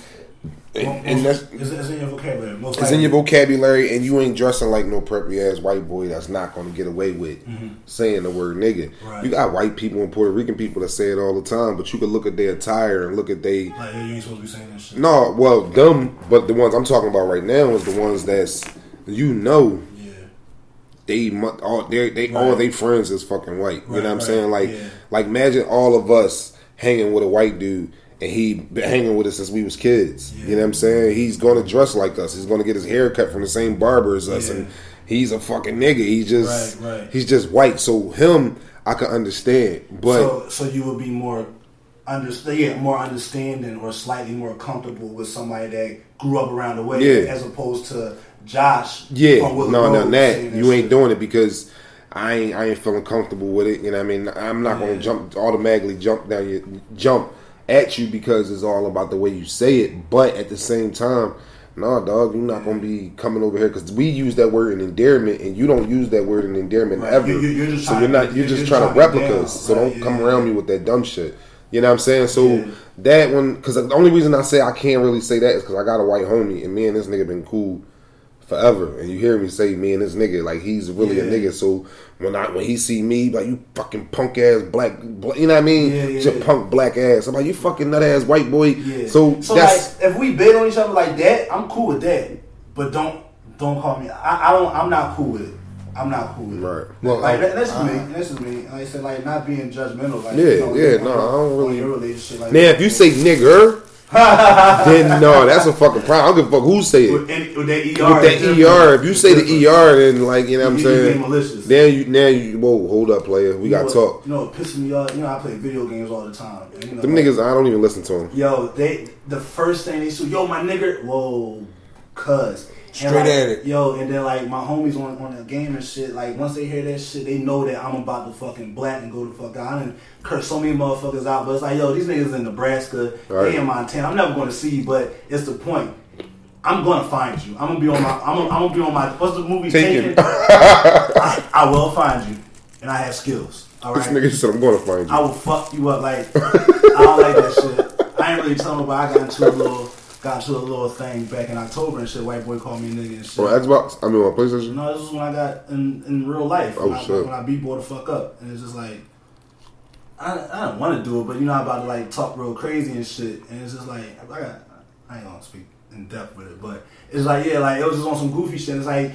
and, and that's it's, it's in your vocabulary. Most it's in your vocabulary, and you ain't dressing like no preppy ass white boy that's not going to get away with Mm-hmm. saying the word nigga. Right. You got white people and Puerto Rican people that say it all the time, but you could look at their attire and look at they Like, you ain't supposed to be saying that shit. no, well, them, but the ones I'm talking about right now is the ones that's you know Yeah. they all they they all Right. they friends is fucking white. you Right, know what I'm right, saying? Like yeah. like imagine all of us hanging with a white dude and he been hanging with us since we was kids. You know what I'm saying? He's gonna dress like us. He's gonna get his hair cut from the same barber as us, Yeah. and he's a fucking nigga. He's just Right, right. he's just white. So him, I can understand, but so, so you would be more understand, yeah, more understanding or slightly more comfortable with somebody that grew up around the way, Yeah. as opposed to Josh. Yeah, no, no, that you ain't shit. doing it because I ain't I ain't feeling comfortable with it. You know, what I mean, I'm not Yeah. gonna jump automatically jump down your jump at you because it's all about the way you say it. But at the same time, nah, dog, you're not gonna be coming over here because we use that word in endearment, and you don't use that word in endearment Right. ever. You- you- you're just so you're not you're, you're just trying to trying to replica. So right, don't come yeah. around me with that dumb shit. You know what I'm saying? So Yeah. that one, because the only reason I say I can't really say that is because I got a white homie, and me and this nigga been cool forever. And you hear me say me and this nigga like he's really a nigga. So when I when he see me like you fucking punk ass black, black you know what I mean? Yeah, yeah, Your yeah. punk black ass. I'm like you fucking nut ass white boy. Yeah. So, so that's like, if we bid on each other like that, I'm cool with that. But don't don't call me. I, I don't. I'm not cool with it. I'm not cool with it. Right. Well, like I- that, that's just I- me. That's just me. Like I said, like not being judgmental. Like Yeah, you know, yeah, no, I don't on really- your relationship. Like now if you say nigger, then no, that's a fucking problem. I don't give a fuck who say it. with, any, with that ER, With that different. ER, if you say the. ER, then like you know what I'm You- you being saying. malicious. Then you now you whoa hold up player, we You got to talk. You know, what pisses me off. You know, I play video games all the time. And, you know, Them like, niggas, I don't even listen to them. Yo, they the first thing they say, yo, my nigga, whoa, cuz. And Straight like, at it. Yo, and then like my homies on, on the game and shit, like once they hear that shit, they know that I'm about to fucking black and go the fuck out. Done curse so many motherfuckers out, but it's like, yo, these niggas in Nebraska, Right. they in Montana. I'm never gonna see you, but it's the point. I'm gonna find you. I'm gonna be on my. I'm gonna, I'm gonna be on my. What's the movie? Taken. I, I will find you, and I have skills. All This nigga said I'm going to find you. I will fuck you up. Like I don't like that shit. I ain't really telling nobody. I got into a little, got to a little thing back in October and shit. White boy called me a nigga and shit. On Xbox, I mean on PlayStation. No, this is when I got in, in real life. Oh, when I, shit. When I beat boy the fuck up, and it's just like. I, I don't want to do it, but you know I'm about to like talk real crazy and shit, and it's just like I got I ain't gonna speak in depth with it, but it's like yeah, like it was just on some goofy shit. It's like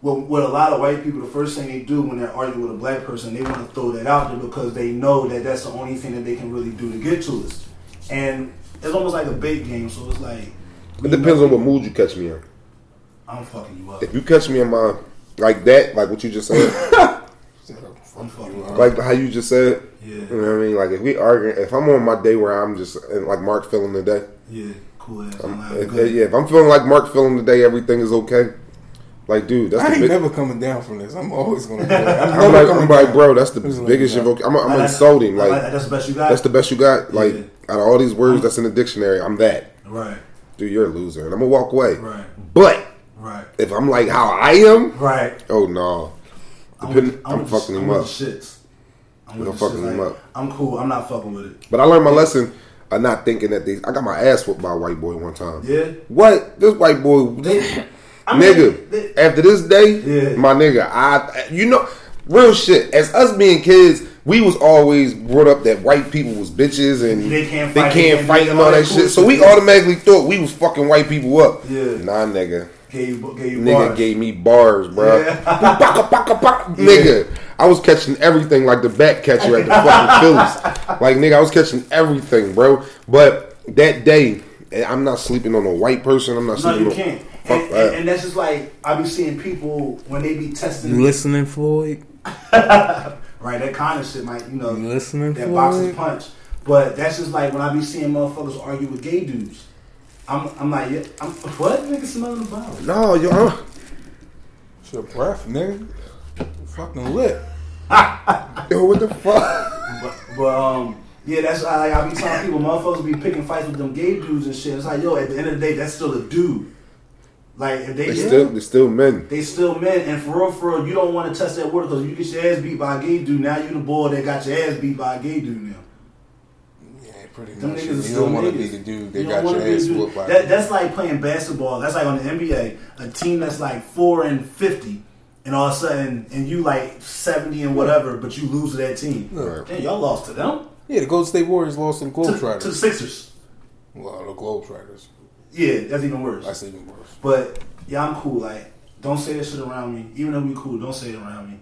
what what a lot of white people, the first thing they do when they're arguing with a black person, they want to throw that out there because they know that that's the only thing that they can really do to get to us, and it's almost like a bait game. So it's like It depends on what mood you catch me in. I'm fucking you up. If you catch me in my like that, like what you just said, I'm fucking up. like how you just said, Yeah, you know what I mean? Like if we arguing, if I'm on my day where I'm just like Mark feeling the day, yeah, cool. cool ass. I'm if, yeah, if I'm feeling like Mark feeling the day, everything is okay. Like, dude, that's I the ain't big, never coming down from this. I'm always gonna. Do it. I'm, I'm like, I'm like, bro, that's the biggest like, invocation. I'm, I'm Like, insulting. like, Like, that's the best you got. that's the best you got. Like, Yeah. Out of all these words that's in the dictionary, I'm that. right, Dude, you're a loser, and I'm gonna walk away. right, But right, if I'm like how I am, right. oh no, I'm, I'm I'm fucking him I'm up. Shits. I'm the fucking him Like, up. I'm cool. I'm not fucking with it. But I learned my lesson of not thinking that these. I got my ass whooped by a white boy one time. Yeah. What? This white boy, They, I mean, nigga. they- after this day, Yeah. my nigga, I, you know, real shit. As us being kids, we was always brought up that white people was bitches and They can't they fight, can't they can't fight and all all that that shit. So we automatically thought we was fucking white people up. Yeah. Nah, nigga. gave gave Nigga bars. gave me bars, bro. Yeah. Baka, baka, baka. Nigga, I was catching everything like the back catcher at the fucking Phillies. Like, nigga, I was catching everything, bro. But that day, eh, I'm not sleeping on a white person. I'm not sleeping. No, sleeping you on. can't. Fuck And, that. and, and that's just like I be seeing people when they be testing. You listening, Floyd? Right, that kind of shit might, you know, You listening, that boxing Floyd? punch. But that's just like when I be seeing motherfuckers argue with gay dudes. I'm, I'm like, yeah, I'm, what nigga smelling the bottle? No, yo, It's your breath, nigga. Fucking lit. yo, what the fuck? But, but um, yeah, that's why like, I be telling people, motherfuckers be picking fights with them gay dudes and shit. It's like, yo, at the end of the day, that's still a dude. Like if they, They still, they still men. they still men, and for real, for real, you don't want to test that water because you get your ass beat by a gay dude. Now you the boy that got your ass beat by a gay dude. Now Yeah, pretty them much. niggas You don't want to be the dude You that don't got wanna your be the ass dude- whooped by. That, that's like playing basketball. That's like on the NBA, a team that's like four and fifty, and all of a sudden, and you like seventy and whatever, but you lose to that team. Right. Damn, y'all lost to them. yeah, the Golden State Warriors lost to the To, to the Globetrotters. Sixers. Well, the Globetrotters. Yeah, that's even worse. That's even worse. But yeah, I'm cool. Like, don't say that shit around me. Even though we cool, don't say it around me.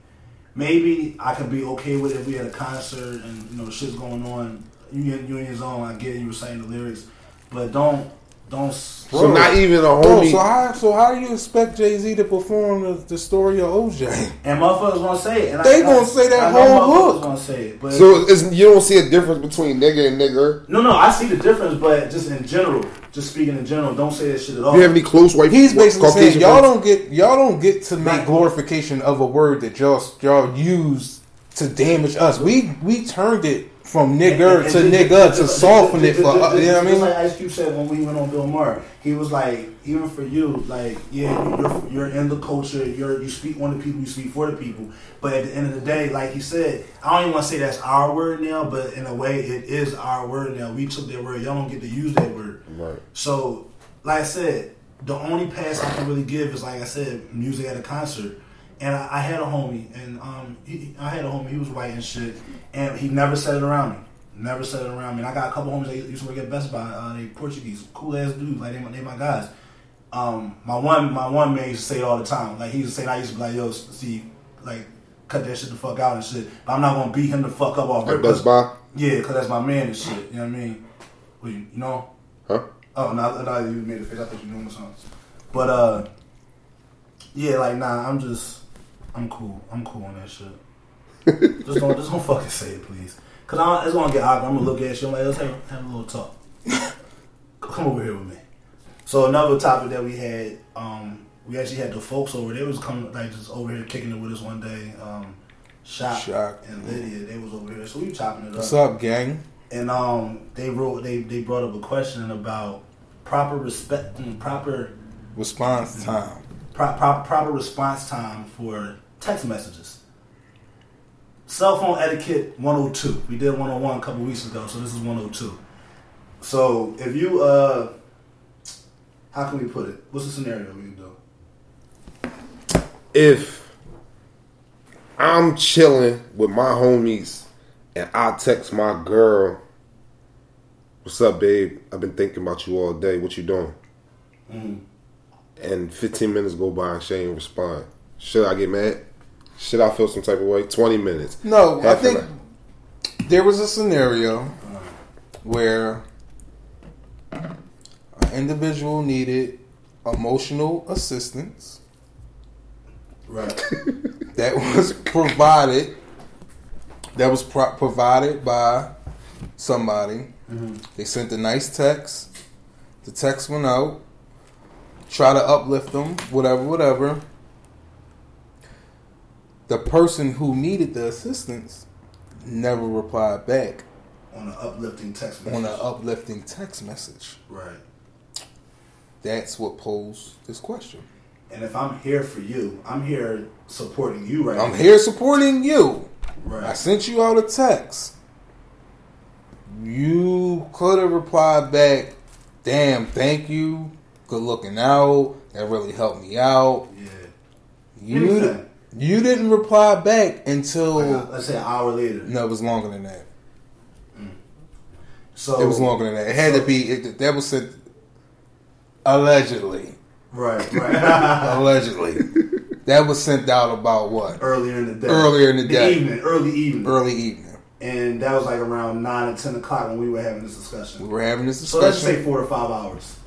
Maybe I could be okay with it if we had a concert and you know shit's going on. You in, you in your zone. I get it, you reciting the lyrics, but don't don't. s- So not even a Bro, so how so how do you expect Jay Z to perform the, the story of OJ? And motherfuckers gonna say it. And They I, gonna I- say that I whole motherfuckers hook. Gonna say it, but So it's, you don't see a difference between nigga and nigger. no, no, I see the difference. But just in general, just speaking in general, don't say that shit at all. Do you have any close white? He's basically saying y'all friends? don't get y'all don't get to make Right. glorification of a word that y'all y'all use to damage us. We we turned it from nigger And- to and nigga just- to just- soften it for just- uh, you know what I mean. like Ice Cube said when we went on Bill Maher, he was like, even for you, like, yeah, you're, you're in the culture, you're you speak on the people, you speak for the people, but at the end of the day, like he said, I don't even want to say that's our word now, but in a way, it is our word now. We took that word, y'all don't get to use that word. Right. So, like I said, the only pass I can really give is like I said, music at a concert. And I, I had a homie, and um, he, I had a homie. He was white and shit, and he never said it around me. Never said it around me. And I got a couple homies that used to work at Best Buy. Uh, they Portuguese, cool ass dudes. Like they, my- they my guys. Um, my one, my one man used to say it all the time. Like he used to say, I used to be like, "Yo, see, like, cut that shit the fuck out and shit." But I'm not gonna beat him the fuck up off At Best Buy, Yeah, cause that's my man and shit. You know what I mean? Well, you, you know. huh? Oh no, I thought you made a face. I thought you knew him or something. But uh, yeah, like nah, I'm just, I'm cool. I'm cool on that shit. just don't, just don't fucking say it, please. Cause I, it's gonna get awkward. I'm gonna look at you. I'm like, let's have, have a little talk. Come over here with me. So another topic that we had, um, we actually had the folks over. They was coming like just over here kicking it with us one day. Um, Shock, Shock. and Lydia, they was over here. So we chopping it up What's up, gang? and um, they wrote they they brought up a question about proper respect, mm, proper Response time. pro, pro, proper response time for text messages. Cell phone etiquette 102. We did 101 a couple weeks ago, so this is 102. So if you uh, how can we put it? What's the scenario we can do? If I'm chilling with my homies and I text my girl, "What's up, babe? I've been thinking about you all day. What you doing?" Mm. And 15 minutes go by and she ain't respond. Should I get mad? Should I feel some type of way? 20 minutes. No, I Half an think hour. there was a scenario where an individual needed emotional assistance Right. that was provided that was pro- provided by somebody. Mm-hmm. They sent a nice text. The text went out. Try to uplift them, whatever, whatever. The person who needed the assistance never replied back on an uplifting text message. on an uplifting text message. right. That's what posed this question. And if I'm here for you, I'm here supporting you right I'm now. here supporting you. Right. I sent you out a text. You could have replied back, damn, thank you. Good looking out. That really helped me out. Yeah. You. You didn't reply back until Like, let's say an hour later. no, it was longer than that. So It was longer than that. It had to be it, that was sent allegedly. Right. Right. Allegedly. that was sent out about what? Earlier in the day. Earlier in the day. evening. Early evening. Early evening. And that was like around nine or ten o'clock when we were having this discussion. We were having this discussion. So let's say four to five hours.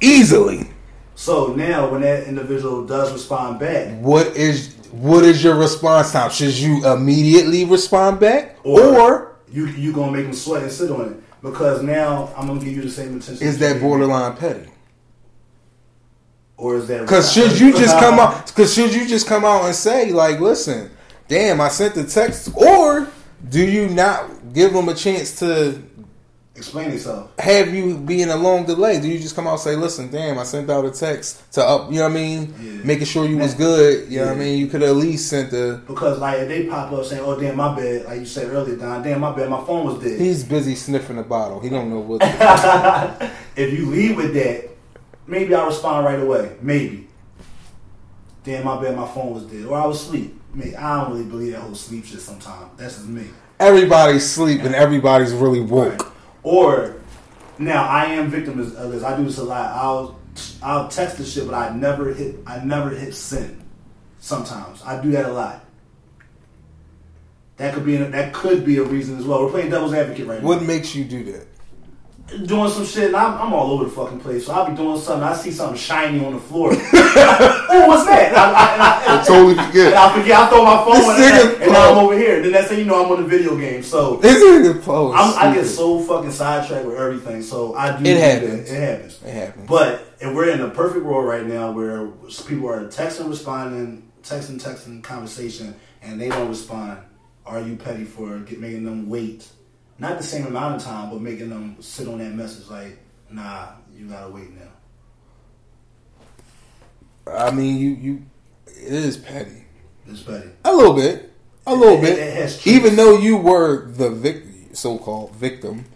easily. So now, when that individual does respond back, What is what is your response time? Should you immediately respond back, Or- or, you you gonna make them sweat and sit on it because now I'm gonna give you the same attention. is that borderline petty? Or is that Because should you just come out? Because should you just come out and say like, listen, damn, I sent the text, or do you not give them a chance to Explain yourself. have you be in a long delay? Do you just come out and say, listen, damn, I sent out a text to up, you know what I mean, Yeah. making sure you was good. You know what I mean? You could at least sent the. Because like if they pop up saying, "Oh damn, my bad," like you said earlier, Don, damn, my bad, my phone was dead. He's busy sniffing the bottle. He don't know what. if you leave with that, maybe I'll respond right away. Maybe. Damn, my bad, my phone was dead, or I was asleep. Me, I don't really believe that whole sleep shit. Sometimes that's just me. everybody's sleeping. Everybody's really woke. Right. Or now I am victim of this. I do this a lot. I'll I'll text the shit, but I never hit. I never hit send. Sometimes I do that a lot. That could be an, that could be a reason as well. We're playing devil's advocate right now. What makes you do that? Doing some shit, and I'm, I'm all over the fucking place. So I'll be doing something. I see something shiny on the floor. oh, what's that? I, I, and I, I totally and forget. I forget. I throw my phone This and, and, and I'm over here. Then that's how you know I'm on the video game. So This nigga post. I'm, I get so fucking sidetracked with everything. So I do. It happens. That. It happens. It happens. But if we're in a perfect world right now where people are texting, responding, texting, texting, conversation, and they don't respond, are you petty for get, making them wait? Not the same amount of time, but making them sit on that message like, nah, you gotta wait now. I mean, you you. It is petty. It's petty. A little bit. A little It- bit. it Even though you were the vic- so-called victim,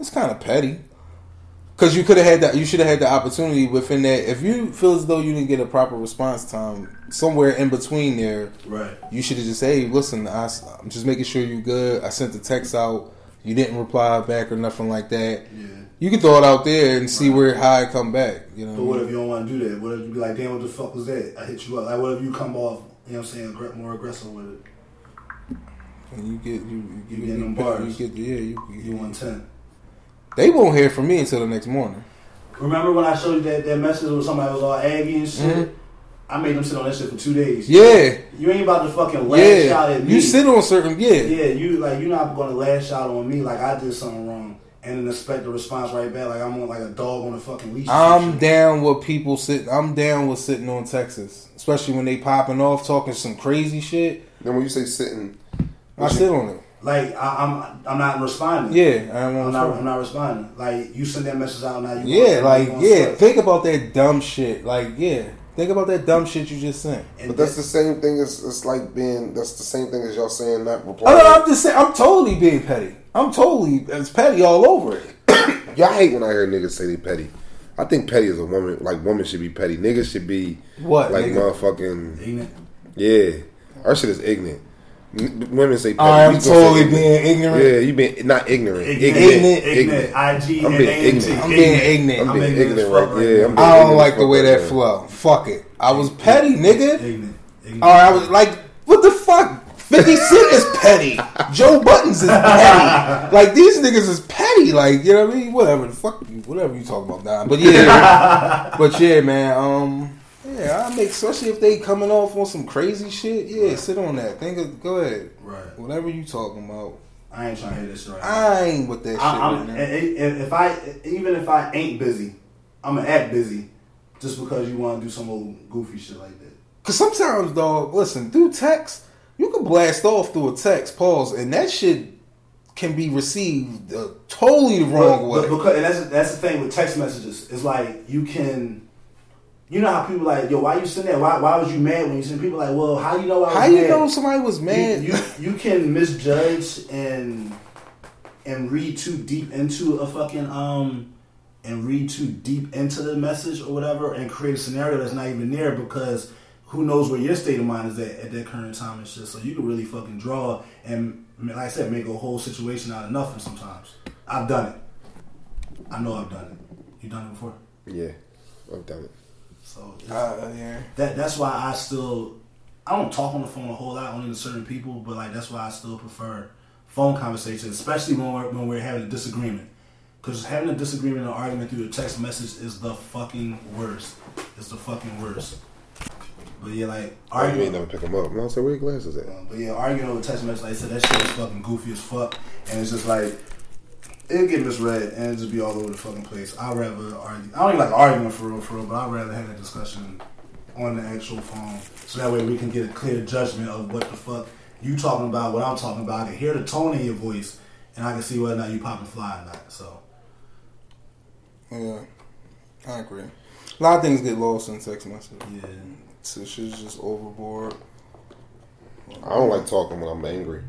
it's kind of petty. Because you could have had that. You should have had the opportunity within that. If you feel as though you didn't get a proper response time somewhere in between there, Right. you should have just hey, listen, I, am just making sure you're good. I sent the text out. You didn't reply back or nothing like that. Yeah. You can throw it out there and see where how it come back. You know. But what if you don't want to do that? What if you be like, damn, what the fuck was that? I hit you up. Like, what if you come off, you know what I'm saying, more aggressive with it? And you get you you, You you, getting them you, bars. get yeah you, You you 110. They won't hear from me until the next morning. Remember when I showed you that, that message where somebody was all aggy and shit? Mhm. I made them sit on that shit for two days. Yeah, You ain't about to fucking lash out at me. You sit on certain yeah. yeah, you like you're not gonna lash out on me like I did something wrong and then expect a response right back like I'm on like a dog on a fucking leash. I'm down with people sitting. I'm down with sitting on Texas, especially when they popping off talking some crazy shit. Then when you say sitting, I sit on it. Like I, I'm I'm not responding. Yeah, I'm, I'm not I'm not responding. Like you send that message out and now. You Yeah, like gonna yeah. sweat. Think about that dumb shit. Like yeah, think about that dumb shit you just sent. And but that's that- the same thing as it's like being. That's the same thing as y'all saying not Oh, replying. no, I'm just saying. I'm totally being petty. I'm totally it's petty all over it. Y'all hate when I hear niggas say they petty. I think petty is a woman. Like women should be petty. Niggas should be What, Like nigga? motherfucking Ignorant. yeah. Our shit is ignorant. N- Women say petty. Gonna say totally ignorant. being ignorant. Yeah, you been not ignorant. Ignorant. Ignorant. I I'm being A N T. ignorant. I'm being ignorant. I'm being ignorant, right? Yeah, I'm being I don't like the way that flow. Fuck it. I was petty, nigga. Ignorant. All right, I was like, what the fuck? 50 Cent is petty. Joe Buttons is petty. Like, these niggas is petty. Like, you know what I mean? Whatever. The fuck you. Whatever you talking about, Don. But yeah. but yeah, man. Um, yeah, I make, especially if they coming off on some crazy shit. Yeah, sit on that. Think of, go ahead. Right. Whatever you talking about. I ain't trying to hear this shit right now. I ain't with that shit I, right I'm, now. if if I even if I ain't busy, I'm gonna act busy just because you want to do some old goofy shit like that. Cause sometimes, dog, listen, through text, you can blast off through a text, pause, and that shit can be received uh, totally the wrong But- way. but because and that's that's the thing with text messages. It's like you can, you know how people like, yo, why you send that? Why why was you mad when you send? People like, well, how do you know I was How you mad? know somebody was mad? You, you you can misjudge and and read too deep into a fucking um and read too deep into the message or whatever and create a scenario that's not even there because who knows where your state of mind is at at that current time and shit. So you can really fucking draw and like I said, make a whole situation out of nothing sometimes. I've done it. I know I've done it. You done it before? Yeah, I've done it. So uh, yeah. that that's why I still I don't talk on the phone a whole lot, only to certain people, but like that's why I still prefer phone conversations, especially when we're when we're having a disagreement. Because having a disagreement or argument through a text message is the fucking worst. It's the fucking worst. But yeah, like Oh, you ain't arguing, never pick them up. No, I said, where your glasses at? but yeah, arguing over text message, like I said, that shit is fucking goofy as fuck, and it's just like it'll get misread and it just be all over the fucking place. I'd rather argue. I don't even like arguing for real, for real, but I'd rather have that discussion on the actual phone, so that way we can get a clear judgment of what the fuck you talking about, what I'm talking about. I can hear the tone in your voice, and I can see whether or not you popping fly or not. So Yeah, I agree. A lot of things get lost in text messages. yeah, So shit's just overboard. I don't like talking when I'm angry.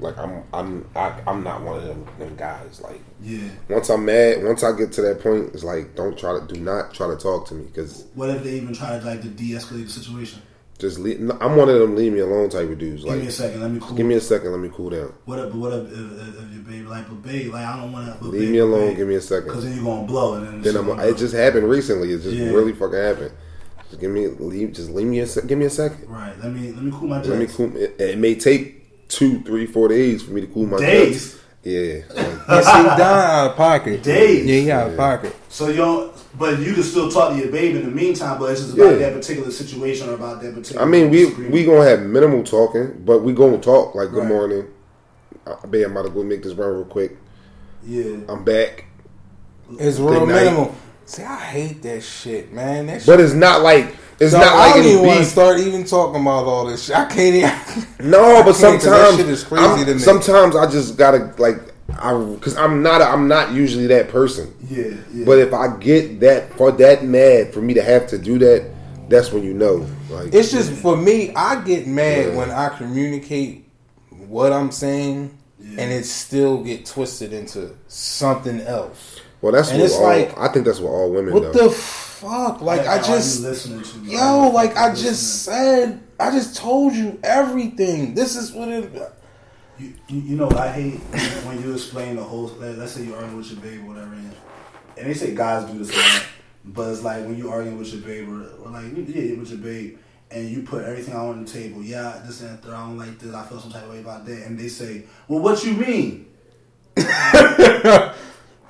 Like I'm, I'm, I, I'm not one of them, them guys. Like yeah. once I'm mad, once I get to that point, it's like don't try to, do not try to talk to me because What if they even try to like to de-escalate the situation? just leave, I'm one of them leave me alone type of dudes. Give me a second, let me cool. give me a second, let me cool down. What up? What up? If, if, if your baby like, but babe, like I don't want to. Leave me alone. Give me a second. Because then you're gonna blow, and then, Then I'm. gonna It just happened recently. It just Yeah. really fucking happened. Just give me leave. Just leave me a sec. Give me a second. right. Let me let me cool my jets. Let me cool. It, it may take two, three, four days for me to cool my Days? jets. Yeah. like, Yeah, see, Don out of pocket. Days. Yeah, he out of pocket. So you don't, but you can still talk to your baby in the meantime. But it's just about Yeah. that particular situation or about that particular. I mean, we disagreement. we gonna have minimal talking, but we gonna talk. Like, good Right. morning. Uh, babe, I'm about to go make this run real quick. yeah. I'm back. It's Good real night. minimal. See, I hate that shit, man. That shit. But it's not like it's Dog, not like I don't even want to start even talking about all this shit. I can't even. No, but can't, 'cause that sometimes shit is crazy I'm- to me. Sometimes I just gotta like, I because I'm not a, I'm not usually that person. Yeah, yeah. But if I get that for that mad for me to have to do that, that's when you know. Like It's just for me. I get mad Yeah. when I communicate what I'm saying, Yeah. and it still get twisted into something else. Well, that's and what it's all, like- I think that's what all women What do. the fuck? Like I are you just, listening to yo, like I Listening. just said, I just told you everything. This is what it. You, you, you know, I hate when you explain the whole. Let, let's say you're arguing with your babe or whatever, and, and they say guys do this a lot, but it's like when you arguing with your babe or, or like yeah, with your babe, and you put everything out on the table. Yeah, this and that. I don't like this. I feel some type of way about that, and they say, "Well, what you mean?"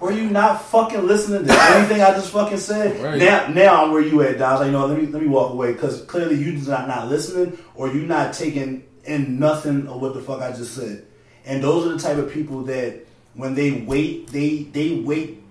Were you not fucking listening to anything I just fucking said? Right. Now, now I'm where you at, Don. Like, you know, let me let me walk away because clearly you not not listening or you not taking in nothing of what the fuck I just said. And those are the type of people that when they wait, they they wait,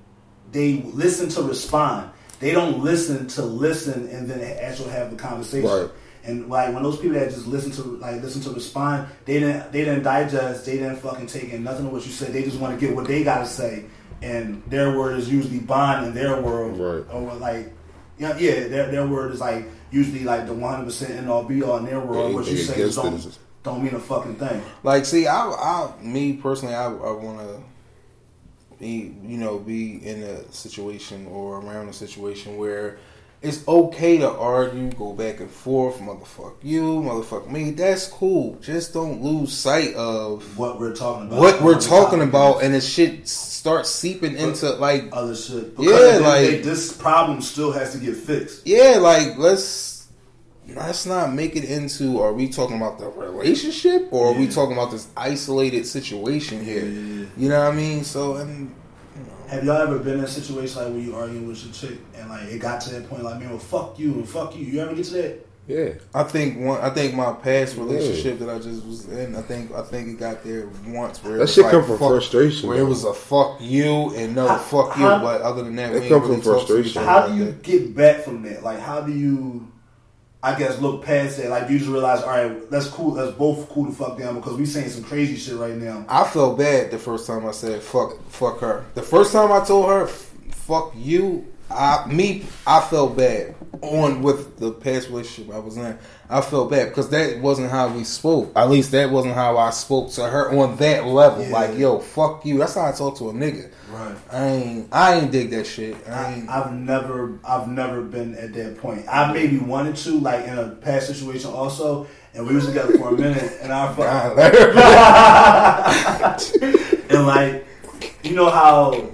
they listen to respond. They don't listen to listen and then actually have the conversation. Right. And like when those people that just listen to like listen to respond, they didn't they didn't digest, they didn't fucking take in nothing of what you said. They just want to get what they gotta say, and their word is usually bond in their world, Right. Or like, yeah, yeah, their their word is like usually like the one hundred percent end all be all in their world. Yeah, what you anything say against don't it is- don't mean a fucking thing. Like, see, I, I, me personally, I, I want to be, you know, be in a situation or around a situation where it's okay to argue, go back and forth, motherfuck you, motherfuck me. That's cool. Just don't lose sight of What we're talking about, what we're talking about, and it shit starts seeping into like, other shit. Yeah, Because at the end of the like- day, this problem still has to get fixed. yeah, like let's. Let's not make it into. Are we talking about the relationship, or are we talking about this isolated situation here? Yeah. You know what I mean? So, and Have y'all ever been in a situation like where you arguing with your chick and like it got to that point like man, well fuck you and fuck you. You ever get to that? Yeah. I think one. I think my past relationship that I just was in. I think I think it got there once where it That was shit like, come from fuck- frustration. Where it was a fuck you and no How- fuck you, how- but other than that, It we ain't come really from talk frustration. How do you that. get back from that? Like, how do you, I guess, look past that? Like, you just realize, all right, let's cool, let's both cool the fuck down because we saying some crazy shit right now. I felt bad the first time I said fuck fuck her. The first time I told her fuck you, I me I felt bad on with the past relationship I was in. I felt bad because that wasn't how we spoke. At least that wasn't how I spoke to her on that level. Yeah. Like yo, fuck you. That's how I talk to a nigga. Right. I ain't I ain't dig that shit. I. I've never, I've never been at that point. I maybe wanted to, like in a past situation also, and we was together for a minute, and I fuck, and like, you know how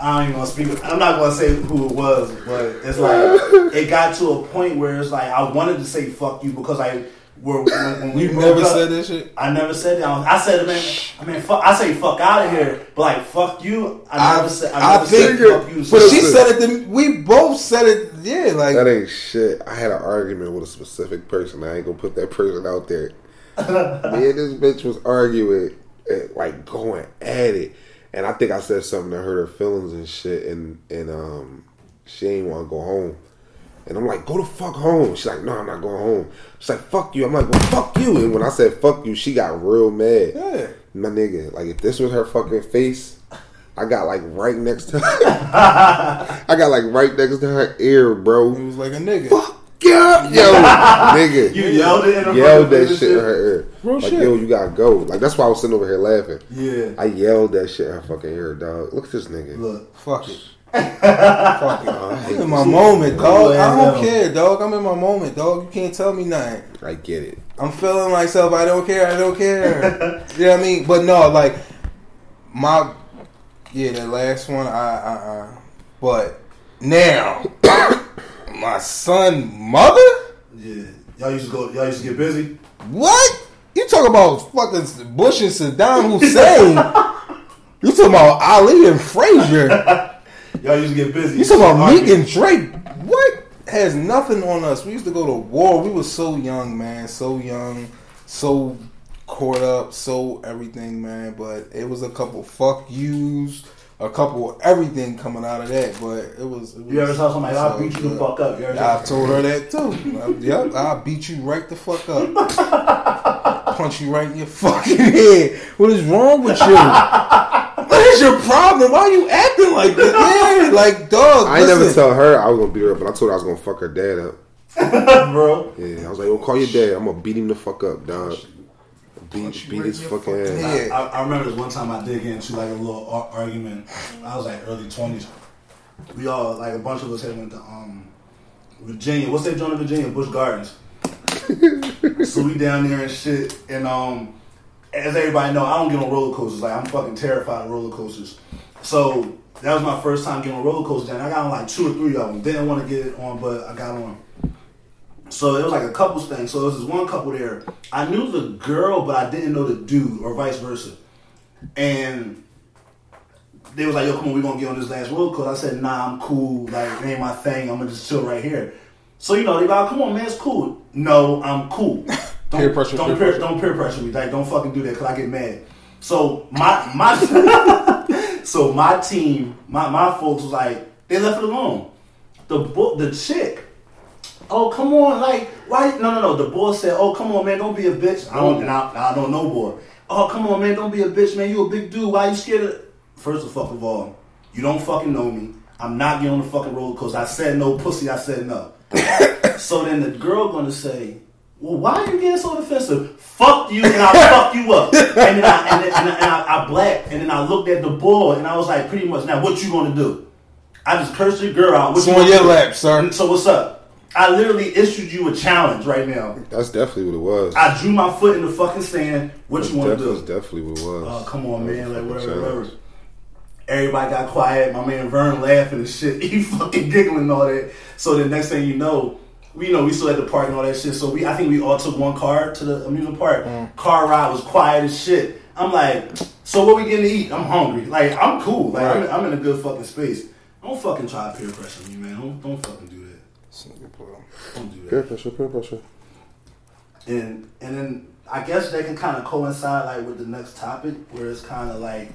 I ain't gonna speak. I'm not gonna say who it was, but it's like it got to a point where it's like I wanted to say "fuck you" because I were when, when we you broke never up, said that shit. I never said that. I said, man, I mean, fuck, I say fuck out of here, but like fuck you. I never said. I never said think- fuck you. But she said it. To, we both said it. Yeah, like That ain't shit. I had an argument with a specific person. I ain't gonna put that person out there. Me and this bitch was arguing, and, like going at it, and I think I said something that hurt her feelings and shit, and and um, she ain't want to go home, and I'm like, go the fuck home. She's like, no, I'm not going home. She's like, fuck you. I'm like, well, fuck you. And when I said fuck you, she got real mad. yeah. My nigga, like if this was her fucking face, I got like right next to her. I got like right next to her ear, bro. It was like a nigga. Fuck yeah, yo, nigga. You yelled it in her Yelled that face shit in her ear. Real like, shit. yo, you gotta go. Like that's why I was sitting over here laughing. Yeah. I yelled that shit in her fucking ear, dog. Look at this nigga. Look, Fuck it. Fuck it. I'm in my moment, dog. I don't care, dog. I'm in my moment, dog. You can't tell me nothing. I get it. I'm feeling myself. I don't care. I don't care. you know what I mean? But no, like my yeah, that last one. I I, I but now my son mother. yeah. Y'all used to go. Y'all used to get busy. What? You talk about fucking Bush and Saddam Hussein? you talking about Ali and Frazier? Y'all used to get busy. You talking about Meek and Drake? What has nothing on us? We used to go to war. We were so young, man. So young, so caught up, so everything, man. But it was a couple fuck yous, a couple everything coming out of that. But it was. It was You ever tell somebody, so "I'll beat you the fuck up"? You ever I tell- told her that too. yep, I'll beat you right the fuck up. Punch you right in your fucking head. What is wrong with you? What is your problem? Why are you acting like that? Yeah, like dog. I listen. never tell her I was gonna beat her up, but I told her I was gonna fuck her dad up. bro. Yeah, I was like, well, call your dad. I'm gonna beat him the fuck up, dog. Beat, Punch beat his fucking fucking ass. head. I, I remember this one time I did get into like a little ar- argument. I was like early twenties. We all like a bunch of us had went to um Virginia. What's that joint in Virginia? Busch Gardens. so we down there and shit. And um, as everybody know, I don't get on roller coasters. Like I'm fucking terrified of roller coasters. So that was my first time getting on roller coasters. And I got on like two or three of them. Didn't want to get on, but I got on. So it was like a couples thing. So there was this one couple there. I knew the girl, but I didn't know the dude, or vice versa. And they was like, "Yo, come on, we gonna get on this last roller Cause I said, "Nah, I'm cool. Like, it ain't my thing. I'm gonna just chill right here." So you know, they like, "Come on, man, it's cool." No, I'm cool. Don't, Peer pressure, Don't peer peer, pressure. don't peer pressure me. Like, don't fucking do that because I get mad. So my my so my team, my my folks was like, they left it alone. The book, the chick. Oh come on, like why? No, no, no. The boy said, "Oh come on, man, don't be a bitch." I don't, and I, I don't know, boy. Oh come on, man, don't be a bitch, man. You a big dude. Why you scared of? First of fuck of all, you don't fucking know me. I'm not getting on the fucking roller coaster. I said no, pussy. I said no. so then the girl gonna say, "Well, why are you getting so defensive? Fuck you, and I fuck you up." And then I and then, and I, and I, I blacked, and then I looked at the boy, and I was like, "Pretty much, now what you gonna do?" I just cursed your girl out. What It's you on your lap, sir. So what's up? I literally issued you a challenge right now. That's definitely what it was. I drew my foot in the fucking sand. What you want to That was do? definitely what it was. Oh, come on, That man. Like, whatever, challenge. whatever. Everybody got quiet. My man Vern laughing and shit. He fucking giggling and all that. So the next thing you know, we you know we still at the park and all that shit. So we, I think we all took one car to the amusement park. Mm. Car ride was quiet as shit. I'm like, so what we getting to eat? I'm hungry. Like I'm cool. Like I'm, I'm in a good fucking space. Don't fucking try to peer pressure me, man. Don't don't fucking do that. Don't do Peer pressure, peer pressure. And and then I guess that can kind of coincide like with the next topic, where it's kind of like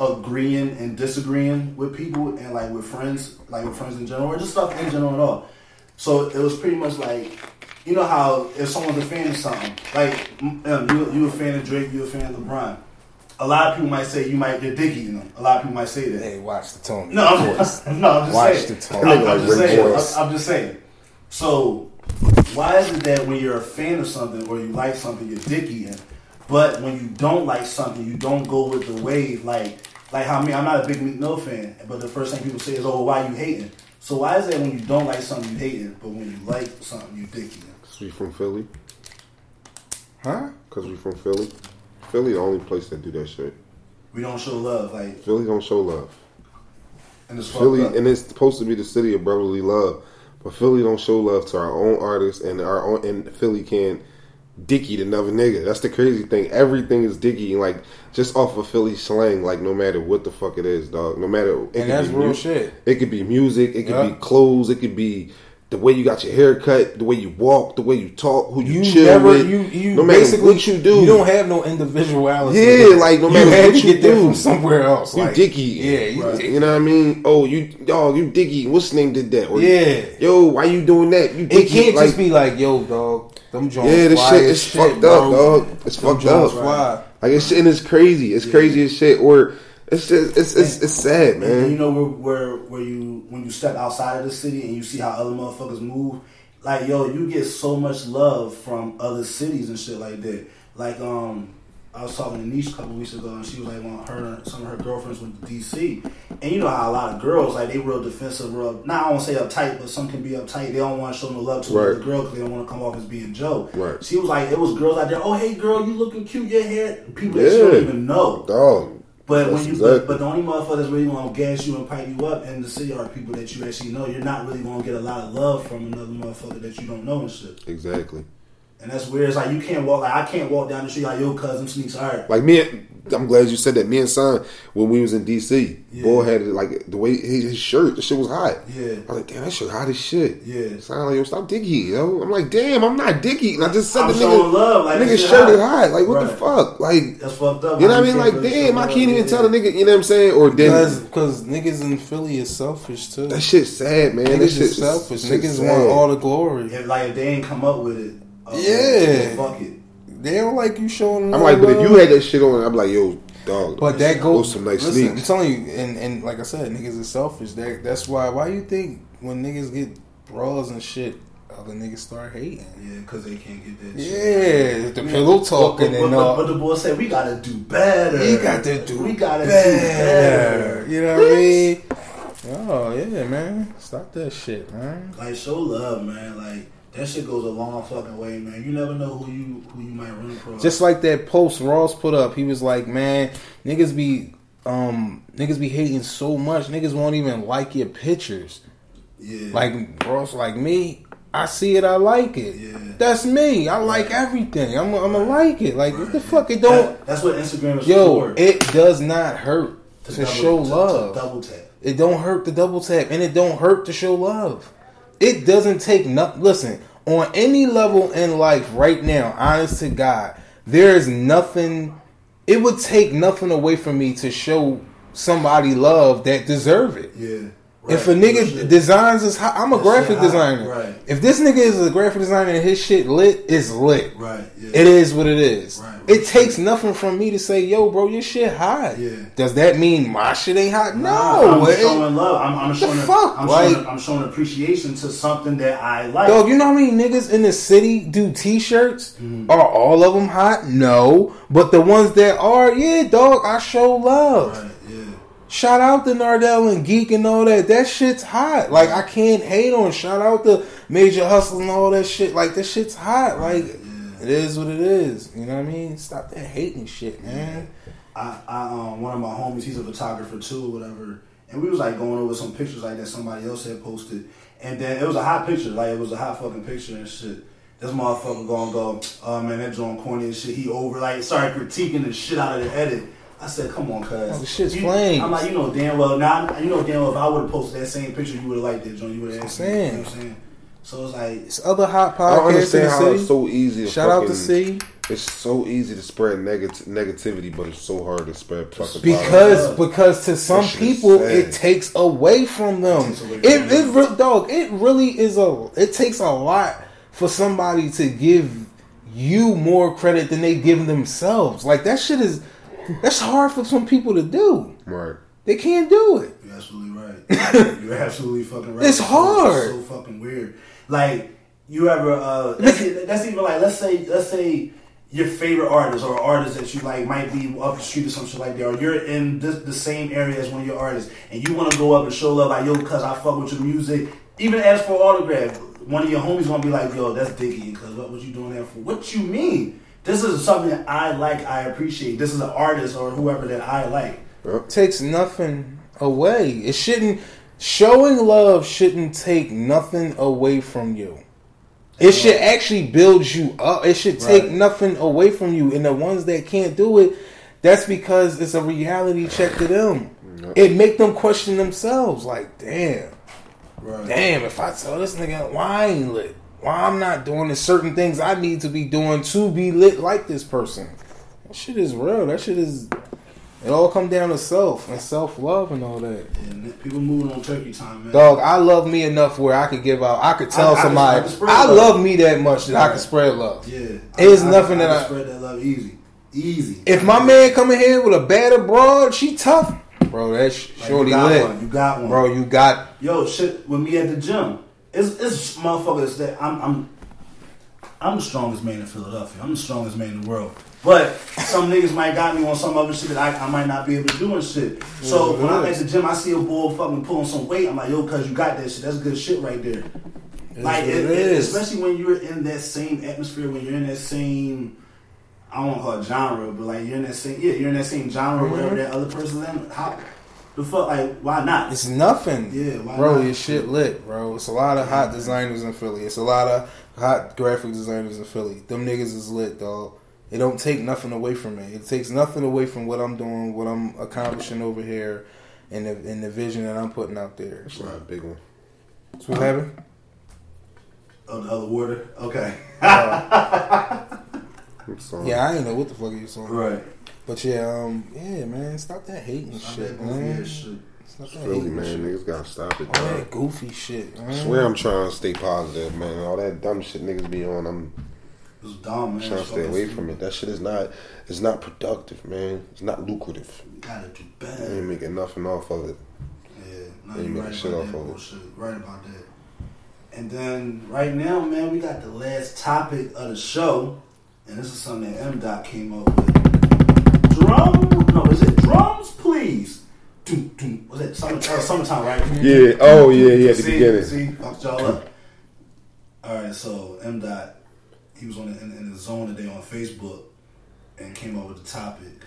agreeing and disagreeing with people and like with friends, like with friends in general, or just stuff in general and all. So it was pretty much like, you know how if someone's a fan of something, like mm, um, you you a fan of Drake, you a fan of LeBron. A lot of people might say you might get dicky in them. A lot of people might say that. Hey, watch the tone. No, I'm just, no, I'm just Watch saying. the tone. I'm, I'm Like just saying. I'm, I'm just saying. So, why is it that when you're a fan of something or you like something, you're dicky in, but when you don't like something, you don't go with the wave? Like, like how me, I'm not a big Meek Mill fan, but the first thing people say is, "Oh, why you hating?" So why is that when you don't like something, you hating, but when you like something, you dicky in? Cause we from Philly. Huh? Cause we from Philly. Philly the only place that do that shit. We don't show love, like, Philly don't show love. and it's Philly, up. and it's supposed to be the city of brotherly love, but Philly don't show love to our own artists, and our own, and Philly can't dicky another nigga. That's the crazy thing. Everything is dicky, like just off of Philly slang. Like no matter what the fuck it is, dog. No matter it could And that's be real mu- shit. It could be music. It could Yeah. be clothes. It could be. The way you got your hair cut, the way you walk, the way you talk, who you, You chill never, with, you, you no matter basically, what you do, you don't have no individuality. Yeah, like, no you matter had what you do. from somewhere else. You like, dicky. Yeah, you Right. dicky. You know what I mean? Oh, you dog, you dicky. What's name did that? Or, Yeah. Yo, why you doing that? You It can't like, just be like, yo, dog, them Jones Yeah, this shit is shit, fucked bro. up, dog. It's Them fucked Jones up. fly. Like it's and it's crazy. It's crazy as shit. Or it's just it's it's, it's sad, And you know where, where where you when you step outside of the city and you see how other motherfuckers move, like yo, you get so much love from other cities and shit like that. Like um, I was talking to Niche a couple weeks ago and she was like, well, her some of her girlfriends went to DC, and you know how a lot of girls like they real defensive, real. Not I won't say uptight, but some can be uptight. They don't want to show no love to Right. another girl because they don't want to come off as being Joe. Right. She was like, it was girls out there. Oh hey girl, you looking cute. Your hair. People that you Yeah. don't even know. Dog. But when you exactly- but, but the only motherfuckers really gonna gas you and pipe you up in the city are people that you actually know. You're not really gonna get a lot of love from another motherfucker that you don't know and shit. Exactly. And that's weird. It's like you can't walk like I can't walk down the street like your cousin sneaks alright. Like me, I'm glad you said that. Me and Son, when we was in DC, Yeah. boy had it like the way his, his shirt, the shit was hot. Yeah. I was like, damn, that shit hot as shit. Yeah. Son like, yo, stop dicky, yo. I'm like, damn, I'm not dicky. And I just said I'm the nigga, love, like, that nigga shirt hot. is hot. Like, what the fuck? Like, That's fucked up. you know what I mean? Like, damn, I can't even Yeah. tell the nigga. You know what I'm saying? Or Because then cause niggas in Philly is selfish too. that shit's sad, man. that niggas shit is selfish. shit Niggas sad. want all the glory. If like if they ain't come up with it, uh, Yeah. fuck it. They don't like you showing. I'm like, but if you had that shit on, I'm like, yo, dog. But that those goes. some nice listen, I'm telling you, and, and like I said, niggas is selfish. That that's why. Why you think when niggas get bras and shit, other niggas start hating? Yeah, because they can't get that. Yeah, shit. the pillow talking but, and but, all. but, but the boy said we gotta do better. You got to do We gotta better. do better. You know what I mean? Oh yeah, man. Stop that shit, man. Like show love, man. Like that shit goes a long fucking way, man. You never know who you who you might run across. Just like that post Ross put up, he was like, "Man, niggas be um niggas be hating so much, niggas won't even like your pictures." yeah, Like Ross, like me, I see it, I like it. Yeah. That's me. I like everything. I'm I'm gonna like it. Like what the fuck? It don't. That- that's what Instagram is Yo, for. it does not hurt to, double- show to- to love. double tap. It don't hurt to double tap, and it don't hurt to show love. It doesn't take nothing. Listen, on any level in life right now, honest to God, there is nothing. It would take nothing away from me to show somebody love that deserve it. Yeah. If a nigga designs is hot, I'm a That graphic designer. right. If this nigga is a graphic designer and his shit lit, it's lit. Right. Yeah. It is what it is. Right. It takes nothing from me to say, "Yo, bro, your shit hot." Yeah. Does that mean my shit ain't hot? Nah, No. I'm it- showing love. I'm, I'm showing. fuck? I'm, Like- showing I'm showing appreciation to something that I like. Dog, you know how many niggas in the city do T-shirts? Mm-hmm. Are all of them hot? No, but the ones that are, yeah, dog, I show love. Right. Shout out to Nardell and Geek and all that. That shit's hot. Like I can't hate on. Shout out to Major Hustle and all that shit. Like that shit's hot. Like it is what it is. You know what I mean? Stop that hating shit, man. I, I um one of my homies, he's a photographer too, or whatever, and we was like going over some pictures like that somebody else had posted, and then it was a hot picture, like it was a hot fucking picture and shit. This motherfucker gonna go, oh man, that joint corny and shit. He over like started critiquing the shit out of the edit. I said, come on, cuz. Oh, the shit's You- flames. I'm like, you know damn well. Now you know damn well if I would have posted that same picture, you would have liked it, John. You would have That's asked me. You know what I'm saying? So it's like It's other hot I don't podcasts in understand the how city. it's so easy. To Shout out to C It's so easy to spread negative negativity, but it's so hard to spread fucking because positive. because to some That shit is people sad. it takes away from them. takes away from It them. it dog it really is a it takes a lot for somebody to give you more credit than they give themselves. Like that shit is that's hard for some people to do. Right. They can't do it. You're absolutely right. You're absolutely fucking right. It's so- hard. so fucking weird. Like you ever? Uh, that's, that's even like let's say let's say your favorite artist or artist that you like might be up the street or some shit like that, or you're in this, the same area as one of your artists, and you want to go up and show love like yo, cause I fuck with your music. Even ask for an autograph. One of your homies gonna be like, yo, that's dicky, cause what was you doing that for? What you mean? This is something that I like, I appreciate. This is an artist or whoever that I like. takes nothing away. It shouldn't showing love shouldn't take nothing away from you. It should actually build you up. It should take Right. nothing away from you. And the ones that can't do it, that's because it's a reality check to them. It make them question themselves. Like, damn, Right. damn. If I tell this nigga why I ain't lit, why I'm not doing the certain things I need to be doing to be lit like this person. That shit is real. That shit is. It all come down to self and self love and all that. And people moving on turkey time, man. Dog, I love me enough where I could give out. I could tell I- I somebody I I love. me that much that I can spread love. Yeah, It's nothing that I, spread that love easy, easy. If my man coming here with a bad abroad, she tough, bro. That's Like, shorty you got lit, one, you got one, bro. You got Yo, shit, with me at the gym, it's it's motherfuckers that I'm I'm I'm the strongest man in Philadelphia. I'm the strongest man in the world. But some niggas might got me on some other shit that I, I might not be able to do and shit. So when I'm at the gym, I see a boy fucking pulling some weight. I'm like, yo, cuz you got that shit. That's good shit right there. like, what it, it especially when you're in that same atmosphere, when you're in that same, I don't want to call it genre, but like you're in that same, yeah, you're in that same genre, mm-hmm. whatever that other person's in. How the fuck, like, why not? it's nothing. Yeah, why bro, not? your shit lit, bro. It's a lot of hot designers in Philly. It's a lot of hot graphic designers in Philly. Them niggas is lit, dog. It don't take nothing away from me. It takes nothing away from what I'm doing, what I'm accomplishing over here, and the and the vision that I'm putting out there. It's not a big one. So what happened? Oh, the other water. Okay. Uh, I'm sorry. Yeah, I didn't know what the fuck you saying. Right. But yeah, um, yeah, man, stop that hating shit, man. shit. Stop that Philly, hating man, shit. niggas gotta stop it. All dog. that goofy shit, man. I swear I'm trying to stay positive, man. All that dumb shit niggas be on, I'm It's dumb, man. trying to stay away from it. That shit is not, it's not productive, man. It's not lucrative. You gotta do I ain't better. making nothing off of it. Yeah, no, you making right shit off that of it. Right about that. And then right now, man, we got the last topic of the show, and this is something that M Dot came up with. Drum? No, is it drums, please? Doom, doom. Was it summer, uh, summertime, right? Yeah. Oh yeah. Yeah. At the see, beginning. See, fucked y'all up. All right, so M Dot, he was on the, in, in the zone today on Facebook, and came up with the topic.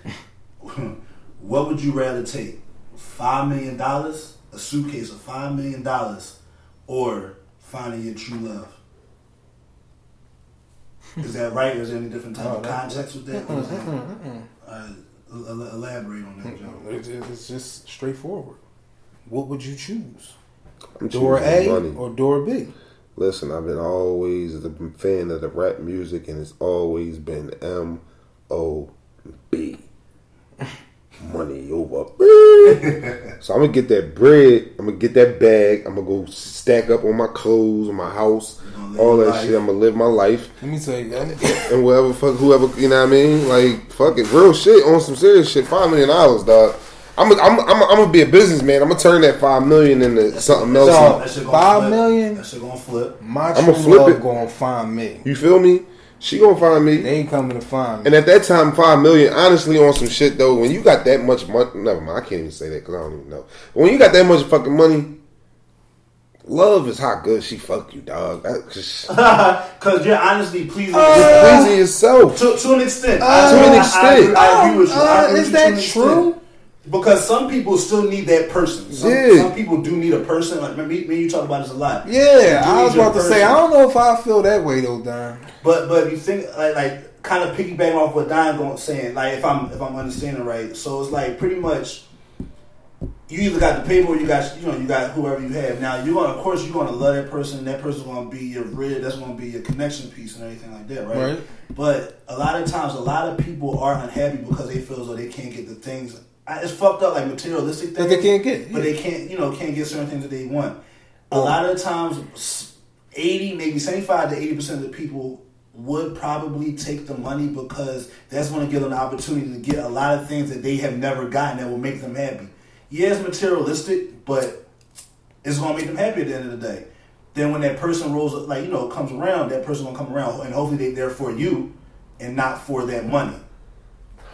what would you rather take? Five million dollars, a suitcase of five million dollars, or finding your true love? Is that right? Or is there any different type No, of context with that? Or is that all right, el- el- elaborate on that, hmm. Joe. It's it's just straightforward. What would you choose? I'm Door A money. or door B? Listen, I've been always a fan of the rap music, and it's always been M O B. Money over bread. so I'm gonna get that bread. I'm gonna get that bag. I'm gonna go stack up on my clothes, on my house, all that life. shit. I'm gonna live my life, Let me tell you that. and whatever fuck whoever you know what I mean. Like fuck it, real shit on some serious shit. Five million dollars, dog. I'm I'm I'm I'm gonna be a businessman. I'm gonna turn that five million into something else. Dog. That shit gonna Five flip. million? That shit gonna flip. My I'ma true flip love it. gonna find me. You feel me? She gonna find me. They ain't coming to find me. And at that time, five million, honestly, on some shit though, when you got that much money, never mind, I can't even say that because I don't even know. But when you got that much fucking money, love is how good she fuck you, dog. Cause you're honestly pleasing. Uh, yourself. pleasing yourself. to, to an extent. to I- an I- I, extent. agree, I agree with you. Uh, is that to extent. true? Because some people still need that person. Some, Yeah. some people do need a person. Like me, me you talk about this a lot. Yeah, I was about to say. I don't know if I feel that way though, Don. But but if you think like like kind of piggybacking off what Don going saying, like if I'm if I'm understanding right, so it's like pretty much you either got the paper or you got you know you got whoever you have. Now you're gonna of course you're gonna love that person. That person's gonna be your rid. That's gonna be your connection piece and everything like that, right? Right. But a lot of times, a lot of people are unhappy because they feel as though they can't get the things. It's fucked up, like materialistic That they can't get, but yeah. they can't you know can't get certain things that they want. A lot of the times, eighty maybe seventy five to eighty percent of the people would probably take the money because that's going to give them the opportunity to get a lot of things that they have never gotten that will make them happy. Yeah, it's materialistic, but it's going to make them happy at the end of the day. Then when that person rolls, like you know, comes around, that person will come around, and hopefully they're there for you and not for that money.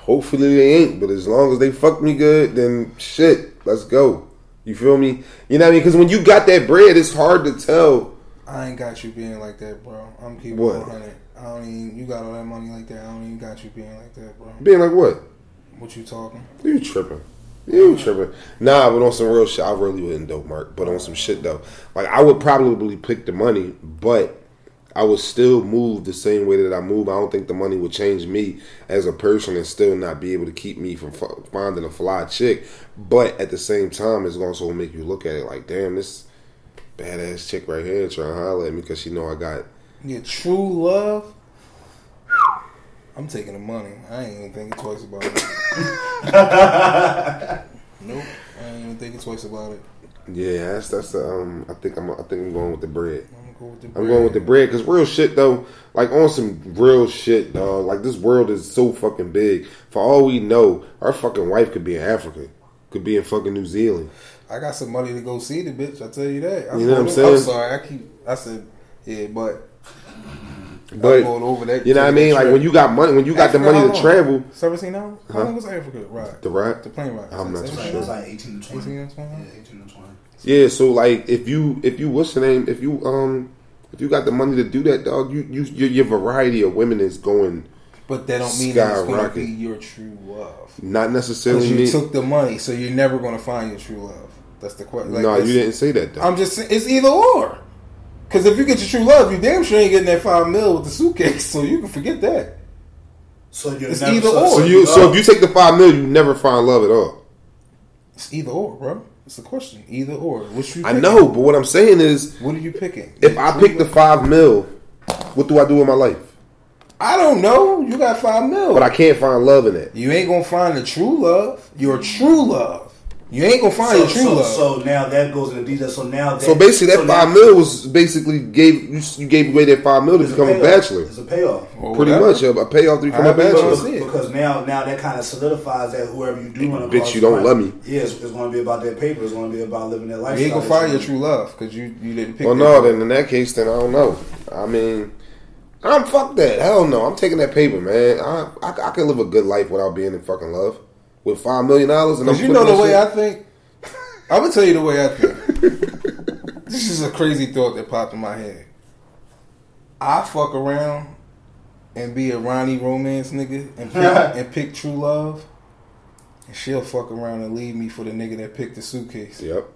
Hopefully they ain't, but as long as they fuck me good, then shit, let's go. You feel me? You know what I mean? Because when you got that bread, it's hard to tell. I ain't got you being like that, bro. I'm keeping What? 100. I don't even. You got all that money like that. I don't even got you being like that, bro. Being like what? What you talking? You tripping. You tripping. Nah, but on some real shit, I really wouldn't dope Mark. But on some shit though, like I would probably pick the money, but I would still move the same way that I move. I don't think the money would change me as a person and still not be able to keep me from f- finding a fly chick. But at the same time, it's also make you look at it like, damn, this badass chick right here trying to holler at me because she know I got. Yeah, true love. I'm taking the money. I ain't even thinking twice about it. nope. I ain't even thinking twice about it. Yeah, that's that's the, um. I think I'm I think I'm going with the bread. I'm gonna with the. I'm bread. going with the bread because real shit though, like on some real shit, dog. Like this world is so fucking big. For all we know, our fucking wife could be in Africa, could be in fucking New Zealand. I got some money to go see the bitch. I tell you that. You know what I'm saying? I'm sorry. I keep. I said, yeah, but. But I'm going over that. you know what I mean? Like when you got money, when you got the money how to long? travel, Seventeen hours. How Huh? long was Africa ride? the ride. The plane ride. I'm not Seventeen too It was like eighteen to twenty. 18 to 20? Yeah, eighteen to twenty. Yeah, so like if you if you what's the name? If you um if you got the money to do that, dog, you you your, your variety of women is going But that don't mean that it's going to be your true love. not necessarily. You mean- took the money, so you're never going to find your true love. That's the question. Like, no, you didn't say that though. I'm just saying, it's either or. Because if you get your true love, you damn sure ain't getting that five mil with the suitcase, so you can forget that. So you're It's never, either so, or. so you so if you take the five mil, you never find love at all. It's either or, bro. It's a question. Either or. Which you I know, but what I'm saying is, What are you picking? if I pick the five mil, what do I do with my life? I don't know. You got five mil. But I can't find love in it. you ain't going to find the true love. Your true love. You ain't going to find so, your true so, love. so now that goes into detail. So now that, So basically, that so five now mil was basically gave you, you gave away that five mil to become a payoff. bachelor. It's a payoff. Or Pretty whatever. much a, a payoff to become a However bachelor. wanna see it. Because now, now that kind of solidifies that whoever you do want to Bitch, you don't love me. Yeah, it's, it's going to be about that paper. It's going to be about living that life. You ain't going to find your true love because you, you didn't pick Well, that. no, then in that case, then I don't know. I mean, I'm fuck that. Hell no, I'm taking that paper, man. I I, I can live a good life without being in fucking love with five million dollars. And I'm Because you know the flipping way I think. I'm gonna tell you the way I think. this is a crazy thought that popped in my head. I fuck around and be a Ronnie romance nigga and pick, and pick true love, and she'll fuck around and leave me for the nigga that picked the suitcase. Yep.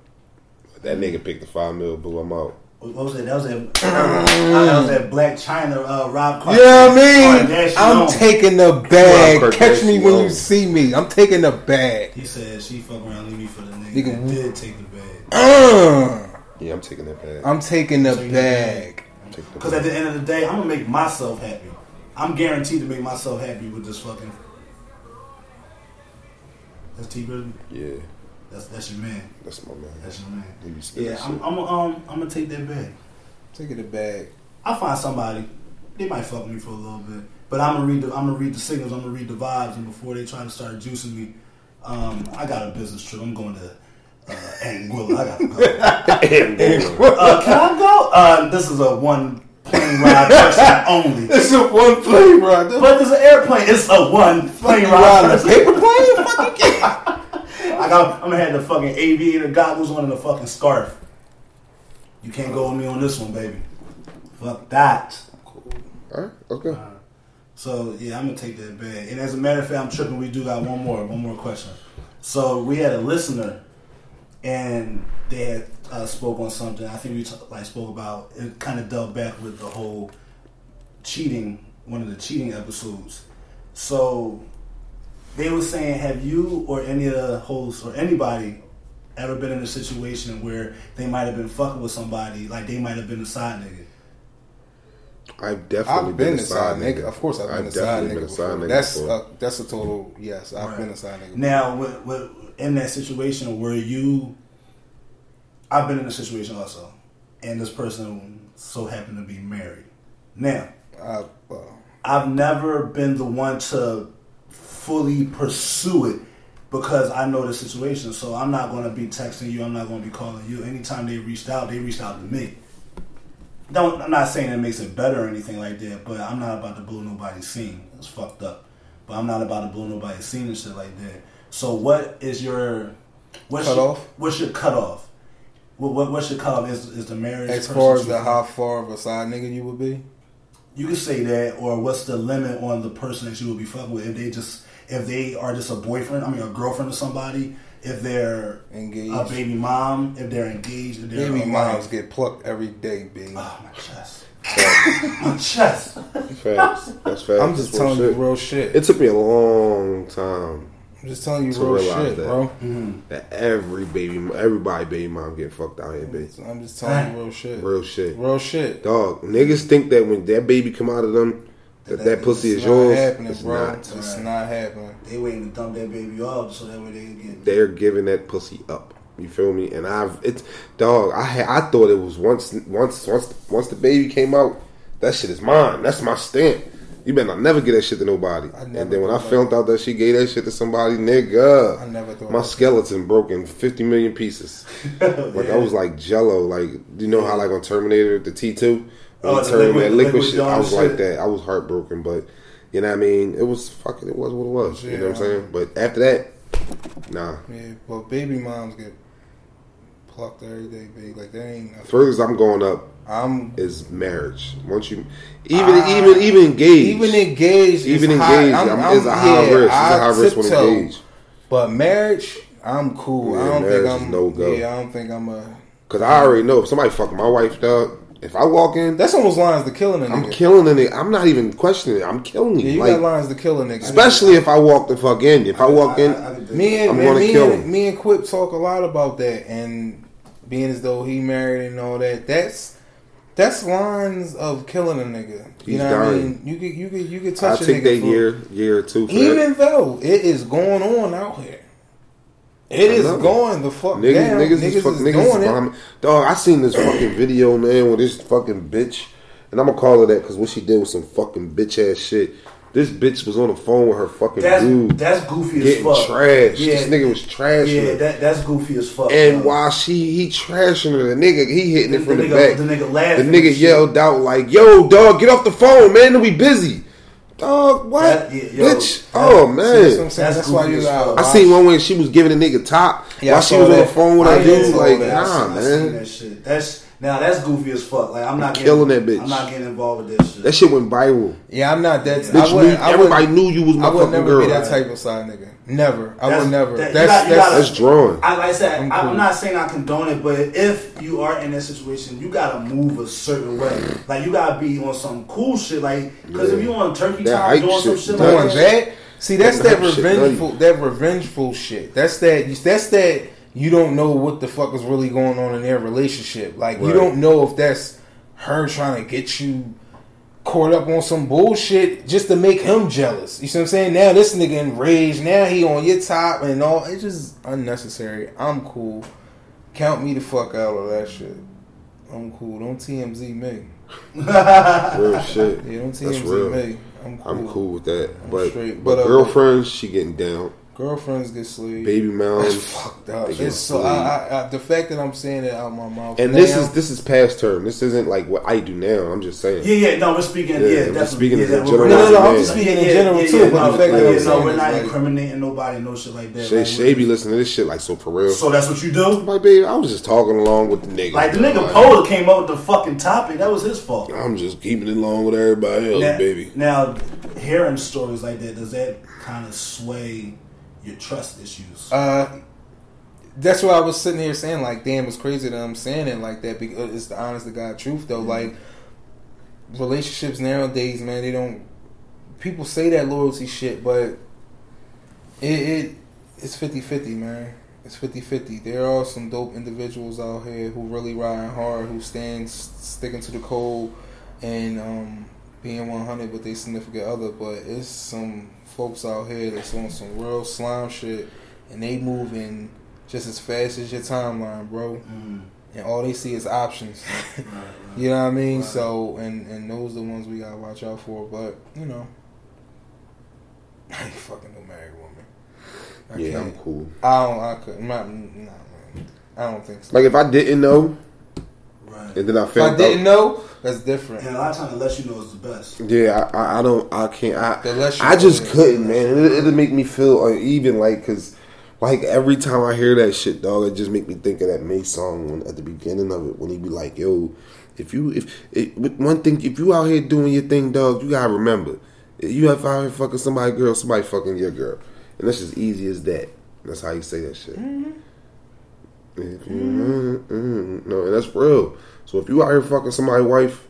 That nigga picked the five mil, blew him out. What was that? That was that. that was that Blac Chyna uh, Rob. You know what I mean? Kardashian I'm on. taking the bag. Catch me when you see me. I'm taking the bag. He said she fuck around, leave me for the nigga, Nigga, that did take the bag. Uh, Yeah, I'm taking that bag. I'm taking the Taking bag. I'm taking the Because at the end of the day, I'm gonna make myself happy. I'm guaranteed to make myself happy with this fucking. That's Tee Grizzley. Yeah, That's that's your man. that's my man. That's your man. He be spitting Yeah. I'm, I'm um I'm gonna take that bag. Taking the bag. I find somebody. They might fuck me for a little bit, but I'm gonna read the I'm gonna read the signals. I'm gonna read the vibes, and before they try to start juicing me, um, I got a business trip. I'm going to uh, Anguilla. I gotta go. uh, can I go? Uh, this is a one plane ride person only. It's a one plane ride. But there's an airplane. It's a one plane You ride. a paper plane? Fuck you get. I got. I'm gonna have the fucking aviator goggles on and the fucking scarf. You can't go with me on this one, baby. Fuck that. All right, let's. So yeah, I'm gonna take that bag. And as a matter of fact, I'm tripping. We do got one more, one more question. So we had a listener, and they had uh, spoke on something. I think we t- like spoke about it. Kind of delved back with the whole cheating, one of the cheating episodes. So they were saying, have you or any of the hosts or anybody ever been in a situation where they might have been fucking with somebody, like they might have been a side nigga? I've definitely I've been, a a side nigga. Of course, I've been a side definitely nigga. been a side nigga That's before. uh, that's a total yes. I've Right. been a side nigga. Now, with, with, in that situation where you, I've been in a situation also, and this person so happened to be married. Now, I, uh, I've never been the one to fully pursue it because I know the situation. So I'm not going to be texting you. I'm not going to be calling you. Anytime they reached out, they reached out to me. Don't. I'm not saying it makes it better or anything like that, but I'm not about to blow nobody's scene. It's fucked up. But I'm not about to blow nobody's scene and shit like that. So what is your what's Cut your, off? What's your cutoff? What, what what's your cutoff? Is is the marriage as far as you- the how far of a side nigga you would be, you could say that, or what's the limit on the person that you would be fucking with? If they just, if they are just a boyfriend, I mean, a girlfriend to somebody, if they're engaged. a baby mom, if they're engaged, if they're Baby a moms wife. get plucked every day, baby. Oh my chest, my chest. Facts. That's facts. I'm just That's real telling you shit. real shit. It took me a long time I'm just telling you to real shit, that. bro. Mm-hmm. that every baby, everybody baby mom get fucked out here, bitch. I'm just telling you real shit. Real shit. Real shit. Dog, niggas think that when that baby come out of them, that that, That- pussy is not yours. happening, it's bro. not. It's Right. not happening. They waiting to dump that baby off so that way they can get. They're giving that pussy up. You feel me? And I've it's dog. I I thought it was once once once once the baby came out. That shit is mine. That's my stamp. You better not never get that shit to nobody. And then when I thought found out that she gave that shit to somebody, nigga, I never thought my that. skeleton broke in fifty million pieces. Like I was like Jello. Like you know how like on Terminator the T two, Oh, when the they liquid- that liquid liquid shit. I was like that. I was heartbroken, but you know what I mean. It was fucking. It was what it was. You know what I'm saying? But after that, nah. Yeah, but baby moms get plucked every day, baby. Like that ain't nothing. Furthest I'm going up I'm is marriage. Once you, even Ah, even even engaged, even engaged. even is engaged. I'm, I'm, I'm, is a high yeah, risk. It's a I high risk when engaged. But marriage, I'm cool. Yeah, I don't think I'm no go. Yeah, I don't think I'm a. Cause I already know if somebody fuck my wife, dog. If I walk in, That's almost lines to killing I'm killing a nigga. I'm not even questioning it. I'm killing yeah, you like, got lines to kill a nigga. especially if I walk the fuck in. If I walk in, I, I, can me and I'm man, gonna me, kill and, him. me and Quip talk a lot about that, and being as though he married and all that. That's that's lines of killing a nigga. You He's know what I dying. mean? You could you could you could I touch a take nigga that year, year or two. Even that. though it is going on out here, it I is going the fuck Niggas, down. niggas, is, fuck, niggas is it. Dog, I seen this fucking video, man, with this fucking bitch. And I'm gonna call her that because what she did was some fucking bitch ass shit. This bitch was on the phone with her fucking That's dude that's goofy as fuck. trashed. Yeah, This nigga was trashing yeah, that that's goofy as fuck. and bro. while she he trashing her, the nigga he hitting The- it from the the, nigga- back. the nigga The nigga and shit. yelled out like, "Yo, dog, get off the phone, man. We busy." Dog, what, That- yeah, yo, bitch? that- oh man, that's what I'm saying. That's That's, why you as got. I seen one when she was giving a nigga top Yeah, while she saw was on the phone with I her dude. Like, that. I nah, seen- I seen man. that shit. That's now that's goofy as fuck. Like I'm not getting, Killing that bitch. I'm not getting involved with that shit. That shit went viral. Yeah, I'm not that. Bitch I wouldn't. I everybody wouldn't, knew you was my I would fucking never girl. be that type of side nigga. Never. I That's- would never. that- you that's got- you that's. gotta- That's drawing. I like I said, I'm cool. I'm not saying I condone it, but if you are in that situation, you gotta move a certain way. Like you gotta be on some cool shit. Like because if Yeah. you on turkey That time hype doing some shit, shit doing like that, that. See, that's That that shit revengeful. That revengeful shit. That's that. That's that. You don't know what the fuck is really going on in their relationship. Like you don't know if that's her trying to get you caught up on some bullshit just to make him jealous. You see what I'm saying? Now this nigga enraged. Now he on your top and all. It's just unnecessary. I'm cool. Count me the fuck out of that shit. I'm cool. Don't TMZ me. Real shit. Yeah, don't TMZ me. I'm cool. I'm cool with that. I'm But straight. but But, uh, girlfriends, she getting down. Girlfriends get slayed. Baby It's moms. fucked up. they get It's so. I, I, I, the fact that I'm saying it out my mouth. And now, this is this is past term. This isn't like what I do now. I'm just saying. yeah, yeah, no, we're speaking. Yeah, Yeah, I'm definitely. speaking yeah, as that- we're general no, no, no. not- I'm just speaking in general yeah, too. yeah, but no, the fact that yeah, I'm no, we're is not like, incriminating nobody, no shit like that. Shay, Like, Shay be listening to this shit like so for real. So that's what you do. like, baby, I was just talking along with the nigga. Like the nigga Polar came up with the fucking topic. That was his fault. I'm just keeping it along with everybody else, baby. Now, hearing stories like that, does that kind of sway your trust issues? uh, that's why I was sitting here saying like, damn, it's crazy that I'm saying it like that because it's the honest to God truth though. Like relationships nowadays, man, they don't. People say that loyalty shit, but it, it it's 50-50, man. it's 50-50. There are some dope individuals out here who really riding hard, who stand sticking to the code and um, being 100 with their significant other. But it's some folks out here that's on some real slime shit, and they moving just as fast as your timeline, bro. Mm. And all they see is options. right, right, you know what I mean? Right. So, and and those are the ones we gotta watch out for. But you know, I ain't fucking no married woman. I yeah, can't. I'm cool. I don't. I could. Not, nah, man. I don't think so. Like if I didn't know, right, and then I found. If I didn't out, know, that's different. And a lot of times, the less you know is the best. Yeah, I, I don't. I can't. I, I just couldn't, man. It, it'll make me feel uneven, like because like every time I hear that shit, dog, it just make me think of that May song when, at the beginning of it when he be like, "Yo, if you if it, one thing, if you out here doing your thing, dog, you gotta remember, you have out here fucking somebody girl, somebody fucking your girl, and that's as easy as that. That's how you say that shit. Mm-hmm. If you, mm-hmm. Mm-hmm. no, and that's real. So if you out here fucking somebody's wife,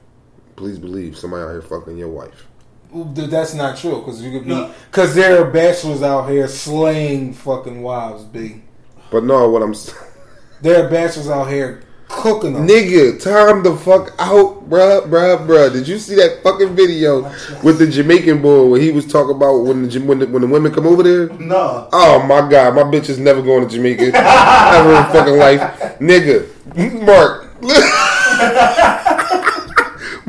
please believe somebody out here fucking your wife. That's not true because you could be because no. there are bachelors out here slaying fucking wives. B. But no, what I'm saying. there are bachelors out here cooking them. Nigga, time the fuck out, bruh, bruh, bruh. Did you see that fucking video with the Jamaican boy where he was talking about when the when the, when the women come over there? No. Oh my god, my bitch is never going to Jamaica ever in fucking life, nigga. Mark.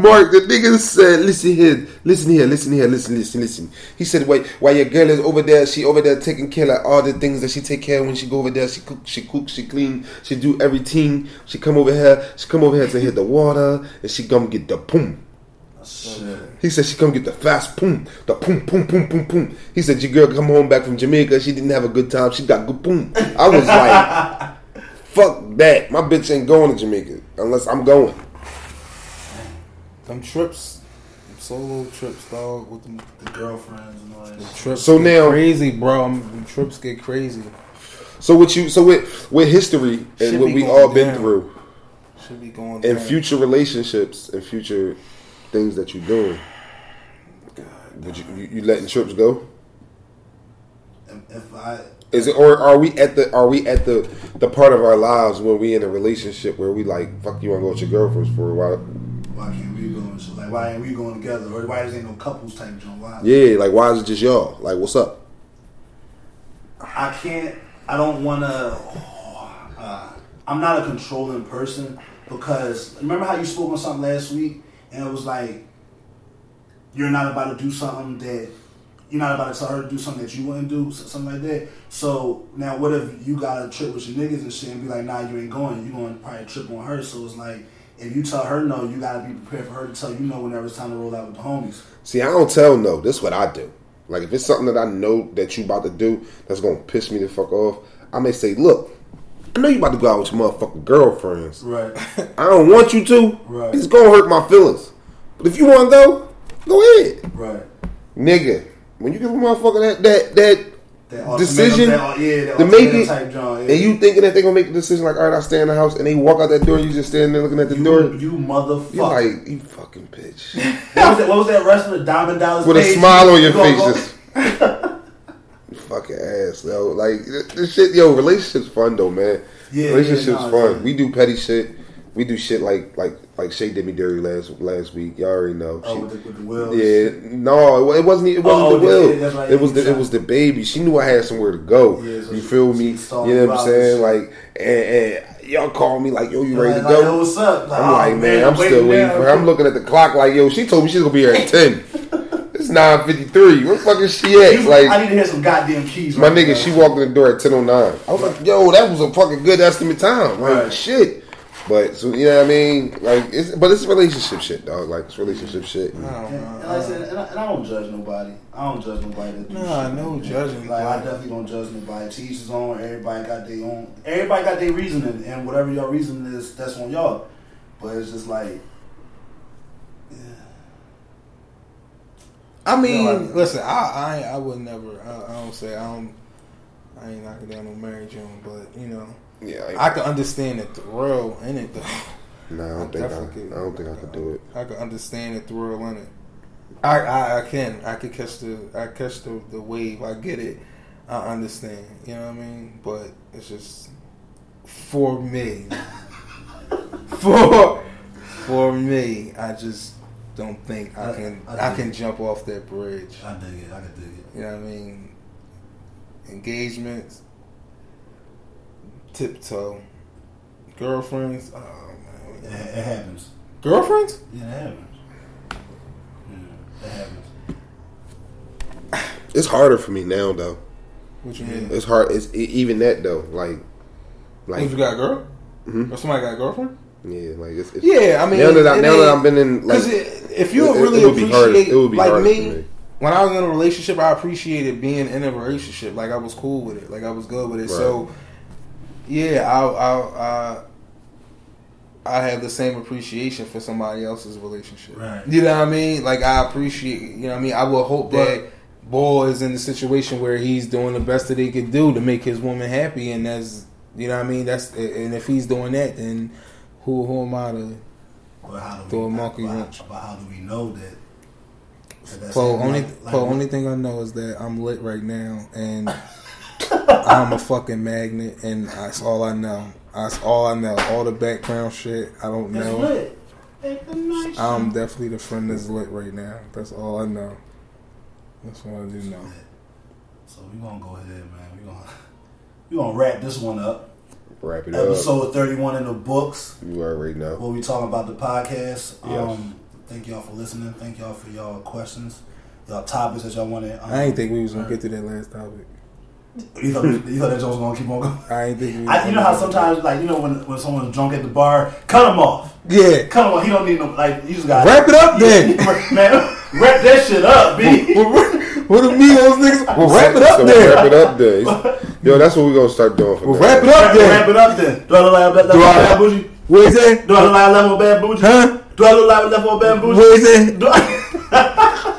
Mark, the nigga said, listen here, listen here, listen here, listen, listen, listen. He said, wait, while your girl is over there, she over there taking care of all the things that she take care of when she go over there. She cook, she cook, she clean, she do everything. She come over here, she come over here to hit the water, and she come get the boom. Shit. He said she come get the fast boom, the boom, boom, boom, boom, boom. He said your girl come home back from Jamaica, she didn't have a good time, she got good boom. I was like, fuck that, my bitch ain't going to Jamaica unless I'm going. Them trips, them solo trips, dog, with them, the girlfriends and all that. The trips so now crazy, bro. Them trips get crazy. So what you so with with history and what we all been through, should be going and future relationships and future things that you're doing. God, would you, you, you letting trips go? If I is it or are we at the are we at the the part of our lives when we in a relationship where we like fuck you want to go with your girlfriends for a while? Why can't we go? So like, why ain't we going together? Or why is there no couples type joint? Why? Yeah, like why is it just y'all? Like, what's up? I can't. I don't want to. Uh, I'm not a controlling person because remember how you spoke on something last week and it was like you're not about to do something that you're not about to tell her to do something that you wouldn't do, something like that. So now, what if you got a trip with your niggas and shit and be like, nah, you ain't going. You going to probably trip on her. So it's like if you tell her no, you gotta be prepared for her to tell you no whenever it's time to roll out with the homies. See, I don't tell no. This is what I do. Like if it's something that I know that you about to do that's gonna piss me the fuck off, I may say, look, I know you about to go out with your motherfucking girlfriends. Right. I don't want you to. Right. It's gonna hurt my feelings. But if you want to go, go ahead. Right. Nigga, when you give a motherfucker that that that decision that, yeah, to make it, type yeah. and you thinking that they're gonna make the decision like, all right, I stay in the house, and they walk out that door, you just standing there looking at the you, door. You motherfucker! You like you fucking bitch. what, was that, what was that wrestler? Diamond Dallas with a smile on your face. Just, fucking ass, though. Like this shit, yo, relationships fun though, man. Yeah, relationships yeah, no, fun. We do petty shit we do shit like like like Shay did me dirty last last week. Y'all already know. Oh, with, the, with the will. Yeah, no, it wasn't. It wasn't oh, the will. Yeah, right, it was the it was the baby. She knew I had somewhere to go. Yeah, so you feel me? You know what I'm saying? Like, and, and, y'all call me like, yo, you ready like, to go? Like, what's up? Like, I'm oh, like, man, man I'm still waiting for her. I'm looking at the clock like, yo, she told me she's gonna be here at ten. It's nine fifty three. Where the fuck is she at? Like, I need to hear some goddamn keys. My right nigga, now. she walked in the door at ten oh nine. I was like, yo, that was a fucking good estimate time. Like, right. shit. But so you know what I mean? Like it's but it's relationship shit, dog. Like it's relationship shit. And, and, like I said, and I, and I, don't judge nobody. I don't judge nobody that do nah, shit. no judging. Like I definitely don't judge nobody. To each his own. Everybody got their own. Everybody got their reasoning, and whatever your reason is, that's on y'all. But it's just like. Yeah. I mean, you know, like, listen, I, I I would never. I, I don't say I don't. I ain't knocking down no Mary Jane, but you know, yeah, I, I can understand the thrill in it though. No, I don't I think I, could, I don't think I could do it. I can understand the thrill in it. I, I, I can I can catch the I catch the, the wave. I get it. I understand. You know what I mean? But it's just for me. for for me, I just don't think I, I- can I I, can it. jump off that bridge. I dig it. I can dig it. You know what I mean? Engagements, tiptoe, girlfriends. Oh It, man, it happens. girlfriends? Yeah, it happens. Yeah, it happens. It's harder for me now though. What you mean? It's hard. It's e- even that though. Like, If like you got a girl, Mhm. or somebody got a girlfriend? yeah, like it's, it's Yeah, I mean, now that I, it now that I've been in like Because if you it- it really would be hard- appreciate, it would be like me, for me. when I was in a relationship, I appreciated being in a relationship. Like I was cool with it. Like I was good with it. So, yeah, I, I, I, I have the same appreciation for somebody else's relationship. Right. You know what I mean? Like I appreciate. You know what I mean? I will hope But- that boy is in the situation where he's doing the best that he could do to make his woman happy, and that's you know what I mean. That's and if he's doing that, then who who am I to? But how do Throw we, a monkey but, wrench. but how do we know that? that only Like- like- only thing I know is that I'm lit right now, and I'm a fucking magnet, and that's all I know. That's all I know. All the background shit, I don't It's know. lit. Nice I'm shit. definitely the friend that's lit right now. That's all I know. That's what I do know. So we gonna go ahead, man. We gonna we gonna wrap this one up. wrap it up. Episode thirty one in the books. You already know. Where we talking about the podcast. Yes. Um, thank y'all for listening. Thank y'all for y'all questions, y'all topics that y'all wanted. Um, I ain't think we was gonna get to that last topic. You thought, you thought that joke was gonna keep on going. I ain't think we. Was I, you know how sometimes, like you know, when when someone's drunk at the bar, cut him off. Yeah. Cut him off. He don't need no like. You just got Wrap it up then. man. Wrap that shit up, b. what do me those niggas? Well, wrap it up so there. Wrap it up there. Yo, that's what we're gonna start doing. From Well, wrap it up Wrap, there. wrap it up then. Do I look like level Do I- bad bougie? What is that? Do I look like level bad bougie? Huh? Do I look like level bad bougie? What is that?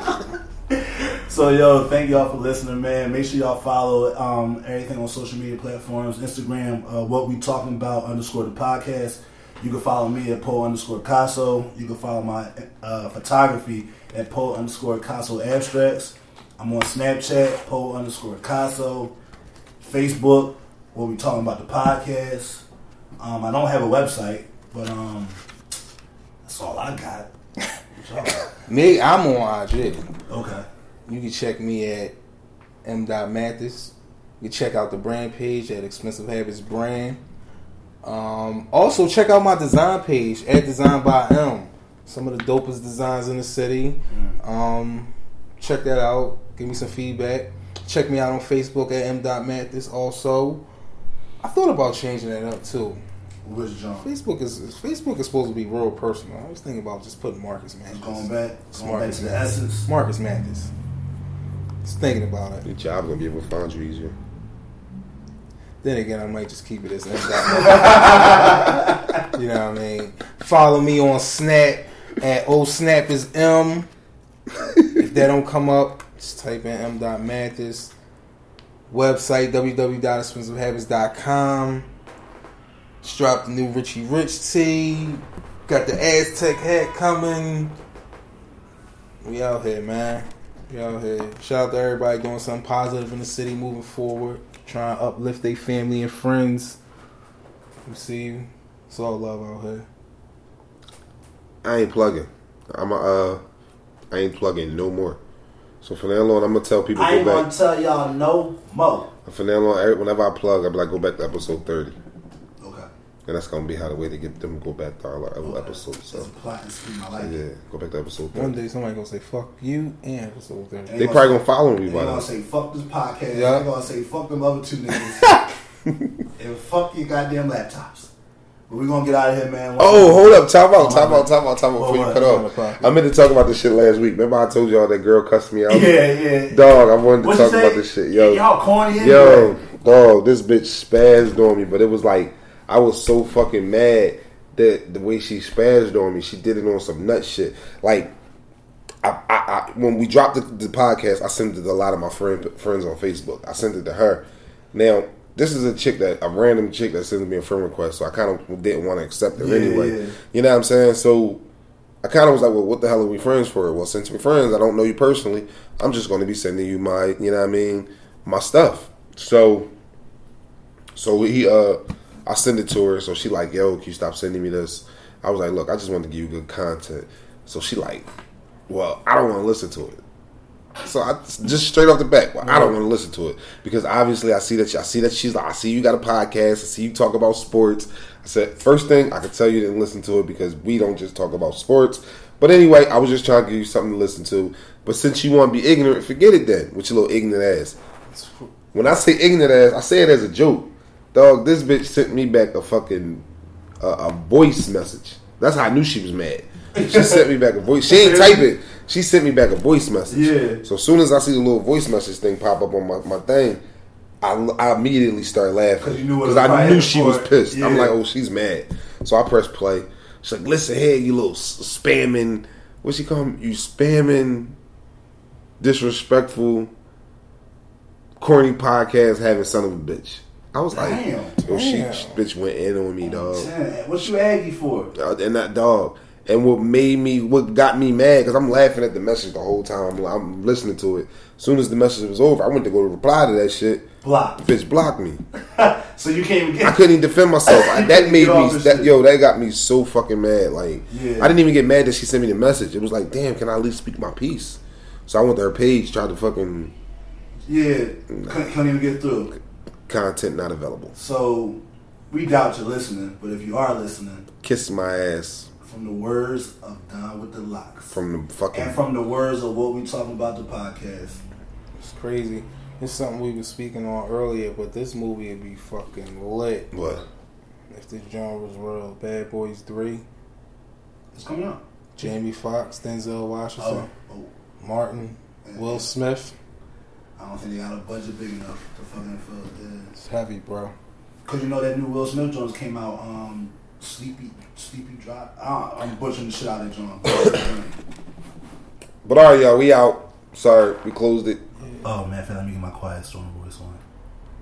So yo, thank y'all for listening, man. Make sure y'all follow um, everything on social media platforms, Instagram, uh, what we talking about underscore the podcast. You can follow me at Poe underscore Caso. You can follow my uh, photography at Poe underscore Caso Abstracts. I'm on Snapchat, Poe underscore Caso. Facebook, what we talking about the podcast. Um, I don't have a website, but um, that's all I got. What y'all got? Me, I'm on IG. Okay. You can check me at m.mathis. You can check out the brand page at Expensive Habits Brand. Um, also, check out my design page at Design by M. Some of the dopest designs in the city. Um, check that out. Give me some feedback. Check me out on Facebook at m.mathis. Also, I thought about changing that up too. Which John? Facebook is Facebook is supposed to be real personal. I was thinking about just putting Marcus Mathis. going back, going Smart back to the that. essence. Marcus Mathis. Just thinking about it. Your job gonna be able to find you easier. Then again, I might just keep it as M. you know what I mean? Follow me on Snap at O Snap is M. if that don't come up, just type in M. Mathis. Website www.expensivehabits.com. Just dropped the new Richie Rich tee. Got the Aztec hat coming. We out here, man. We out here. Shout out to everybody doing something positive in the city, moving forward, trying to uplift their family and friends. We see you. It's all love out here. I ain't plugging. I'm a, uh, I ain't plugging no more. So from now on, I'm gonna tell people I go ain't gonna back. tell y'all no more. From now on, whenever I plug, I be like, go back to episode 30, Okay. And that's gonna be how the way to get them go back to our other Okay. episodes. So That's a plot and scheme. I yeah, go back to episode One day somebody gonna say fuck you and episode thirty. Ain't They probably gonna follow me They by gonna now. say fuck this podcast. Yeah. They gonna say fuck them other two niggas. and fuck your goddamn laptops. But we gonna get out of here, man. Oh, hold up, time out, Oh, time my out, time out, time out before you cut off. I meant to talk about this shit last week. Remember I told y'all that girl cussed me out? Yeah, yeah. Dog, I wanted to What you talk about this shit. Yo, y'all corny anyway. Yo, dog, this bitch spazzed on me, but it was like I was so fucking mad that the way she spazzed on me, she did it on some nut shit. Like, I, I, I when we dropped the, the podcast, I sent it to a lot of my friend, friends on Facebook. I sent it to her. Now, this is a chick that a random chick that sends me a friend request, so I kind of didn't want to accept it Yeah, anyway. yeah. You know what I'm saying? So. I kind of was like, well, what the hell are we friends for? Well, since we're friends, I don't know you personally. I'm just going to be sending you my, you know what I mean, my stuff. So, so he uh, I send it to her. So she like, yo, can you stop sending me this? I was like, look, I just want to give you good content. So she like, well, I don't want to listen to it. So I just straight off the back, well, I don't want to listen to it because obviously I see that I see that she's like, I see you got a podcast, I see you talk about sports. I said first thing I could tell you didn't listen to it because we don't just talk about sports. But anyway, I was just trying to give you something to listen to. But since you want to be ignorant, forget it then with your little ignorant ass. When I say ignorant ass, I say it as a joke. Dog, this bitch sent me back a fucking uh, a voice message. That's how I knew she was mad. She sent me back a voice. She ain't typing. She sent me back a voice message. Yeah. So as soon as I see the little voice message thing pop up on my, my thing, I, I immediately start laughing 'Cause you knew what because I knew she was pissed. I'm like, oh, she's mad. So I press play. She's like, listen here, you little spamming. What's she call? You spamming, disrespectful, corny podcast having son of a bitch. I was like, Damn. yo, she, Damn. she bitch went in on me, dog. Damn, What you Aggie for? And that dog. And what made me, what got me mad, because I'm laughing at the message the whole time. I'm, I'm listening to it. As soon as the message was over, I went to go to reply to that shit. Block. Bitch blocked me. So you can't even get. I couldn't even defend myself. I- that made me, that, shit. yo, that got me so fucking mad. Like, Yeah. I didn't even get mad that she sent me the message. It was like, damn, can I at least speak my piece? So I went to her page, tried to fucking Yeah, couldn't, couldn't even get through. Content not available. So we doubt you're listening, but if you are listening, Kiss my ass from the words of Don with the Locks, from the fucking. and from the words of what we talking about the podcast, It's crazy. It's something we were speaking on earlier, but this movie would be fucking lit what? if this genre was real. Bad Boys Three, it's coming out. Jamie Foxx, Denzel Washington, Oh, oh, Martin, Will Smith. I don't think they got a budget big enough to fucking fill this. It's heavy, bro. Cause you know that new Will Smith Jones came out, um, Sleepy, Sleepy Drop. Ah, I'm butchering the shit out of John. But all right, y'all, we out. Sorry, we closed it. oh man, let me get my quiet storm voice on.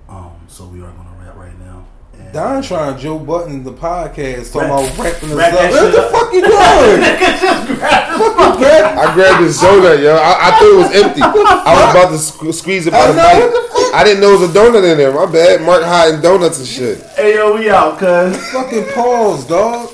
Um, so we are gonna wrap right now. And Don trying Joe Budden the podcast talking Rap- about rapping us rap up. What the up. fuck you doing? Fucking grab- I grabbed his soda, yo. I, I thought it was empty. I was about to squeeze it by the know, bite. what the fuck? I didn't know it was a donut in there. My bad. Mark hiding donuts and shit. Hey yo, we out, cuz. Fucking pause, dog.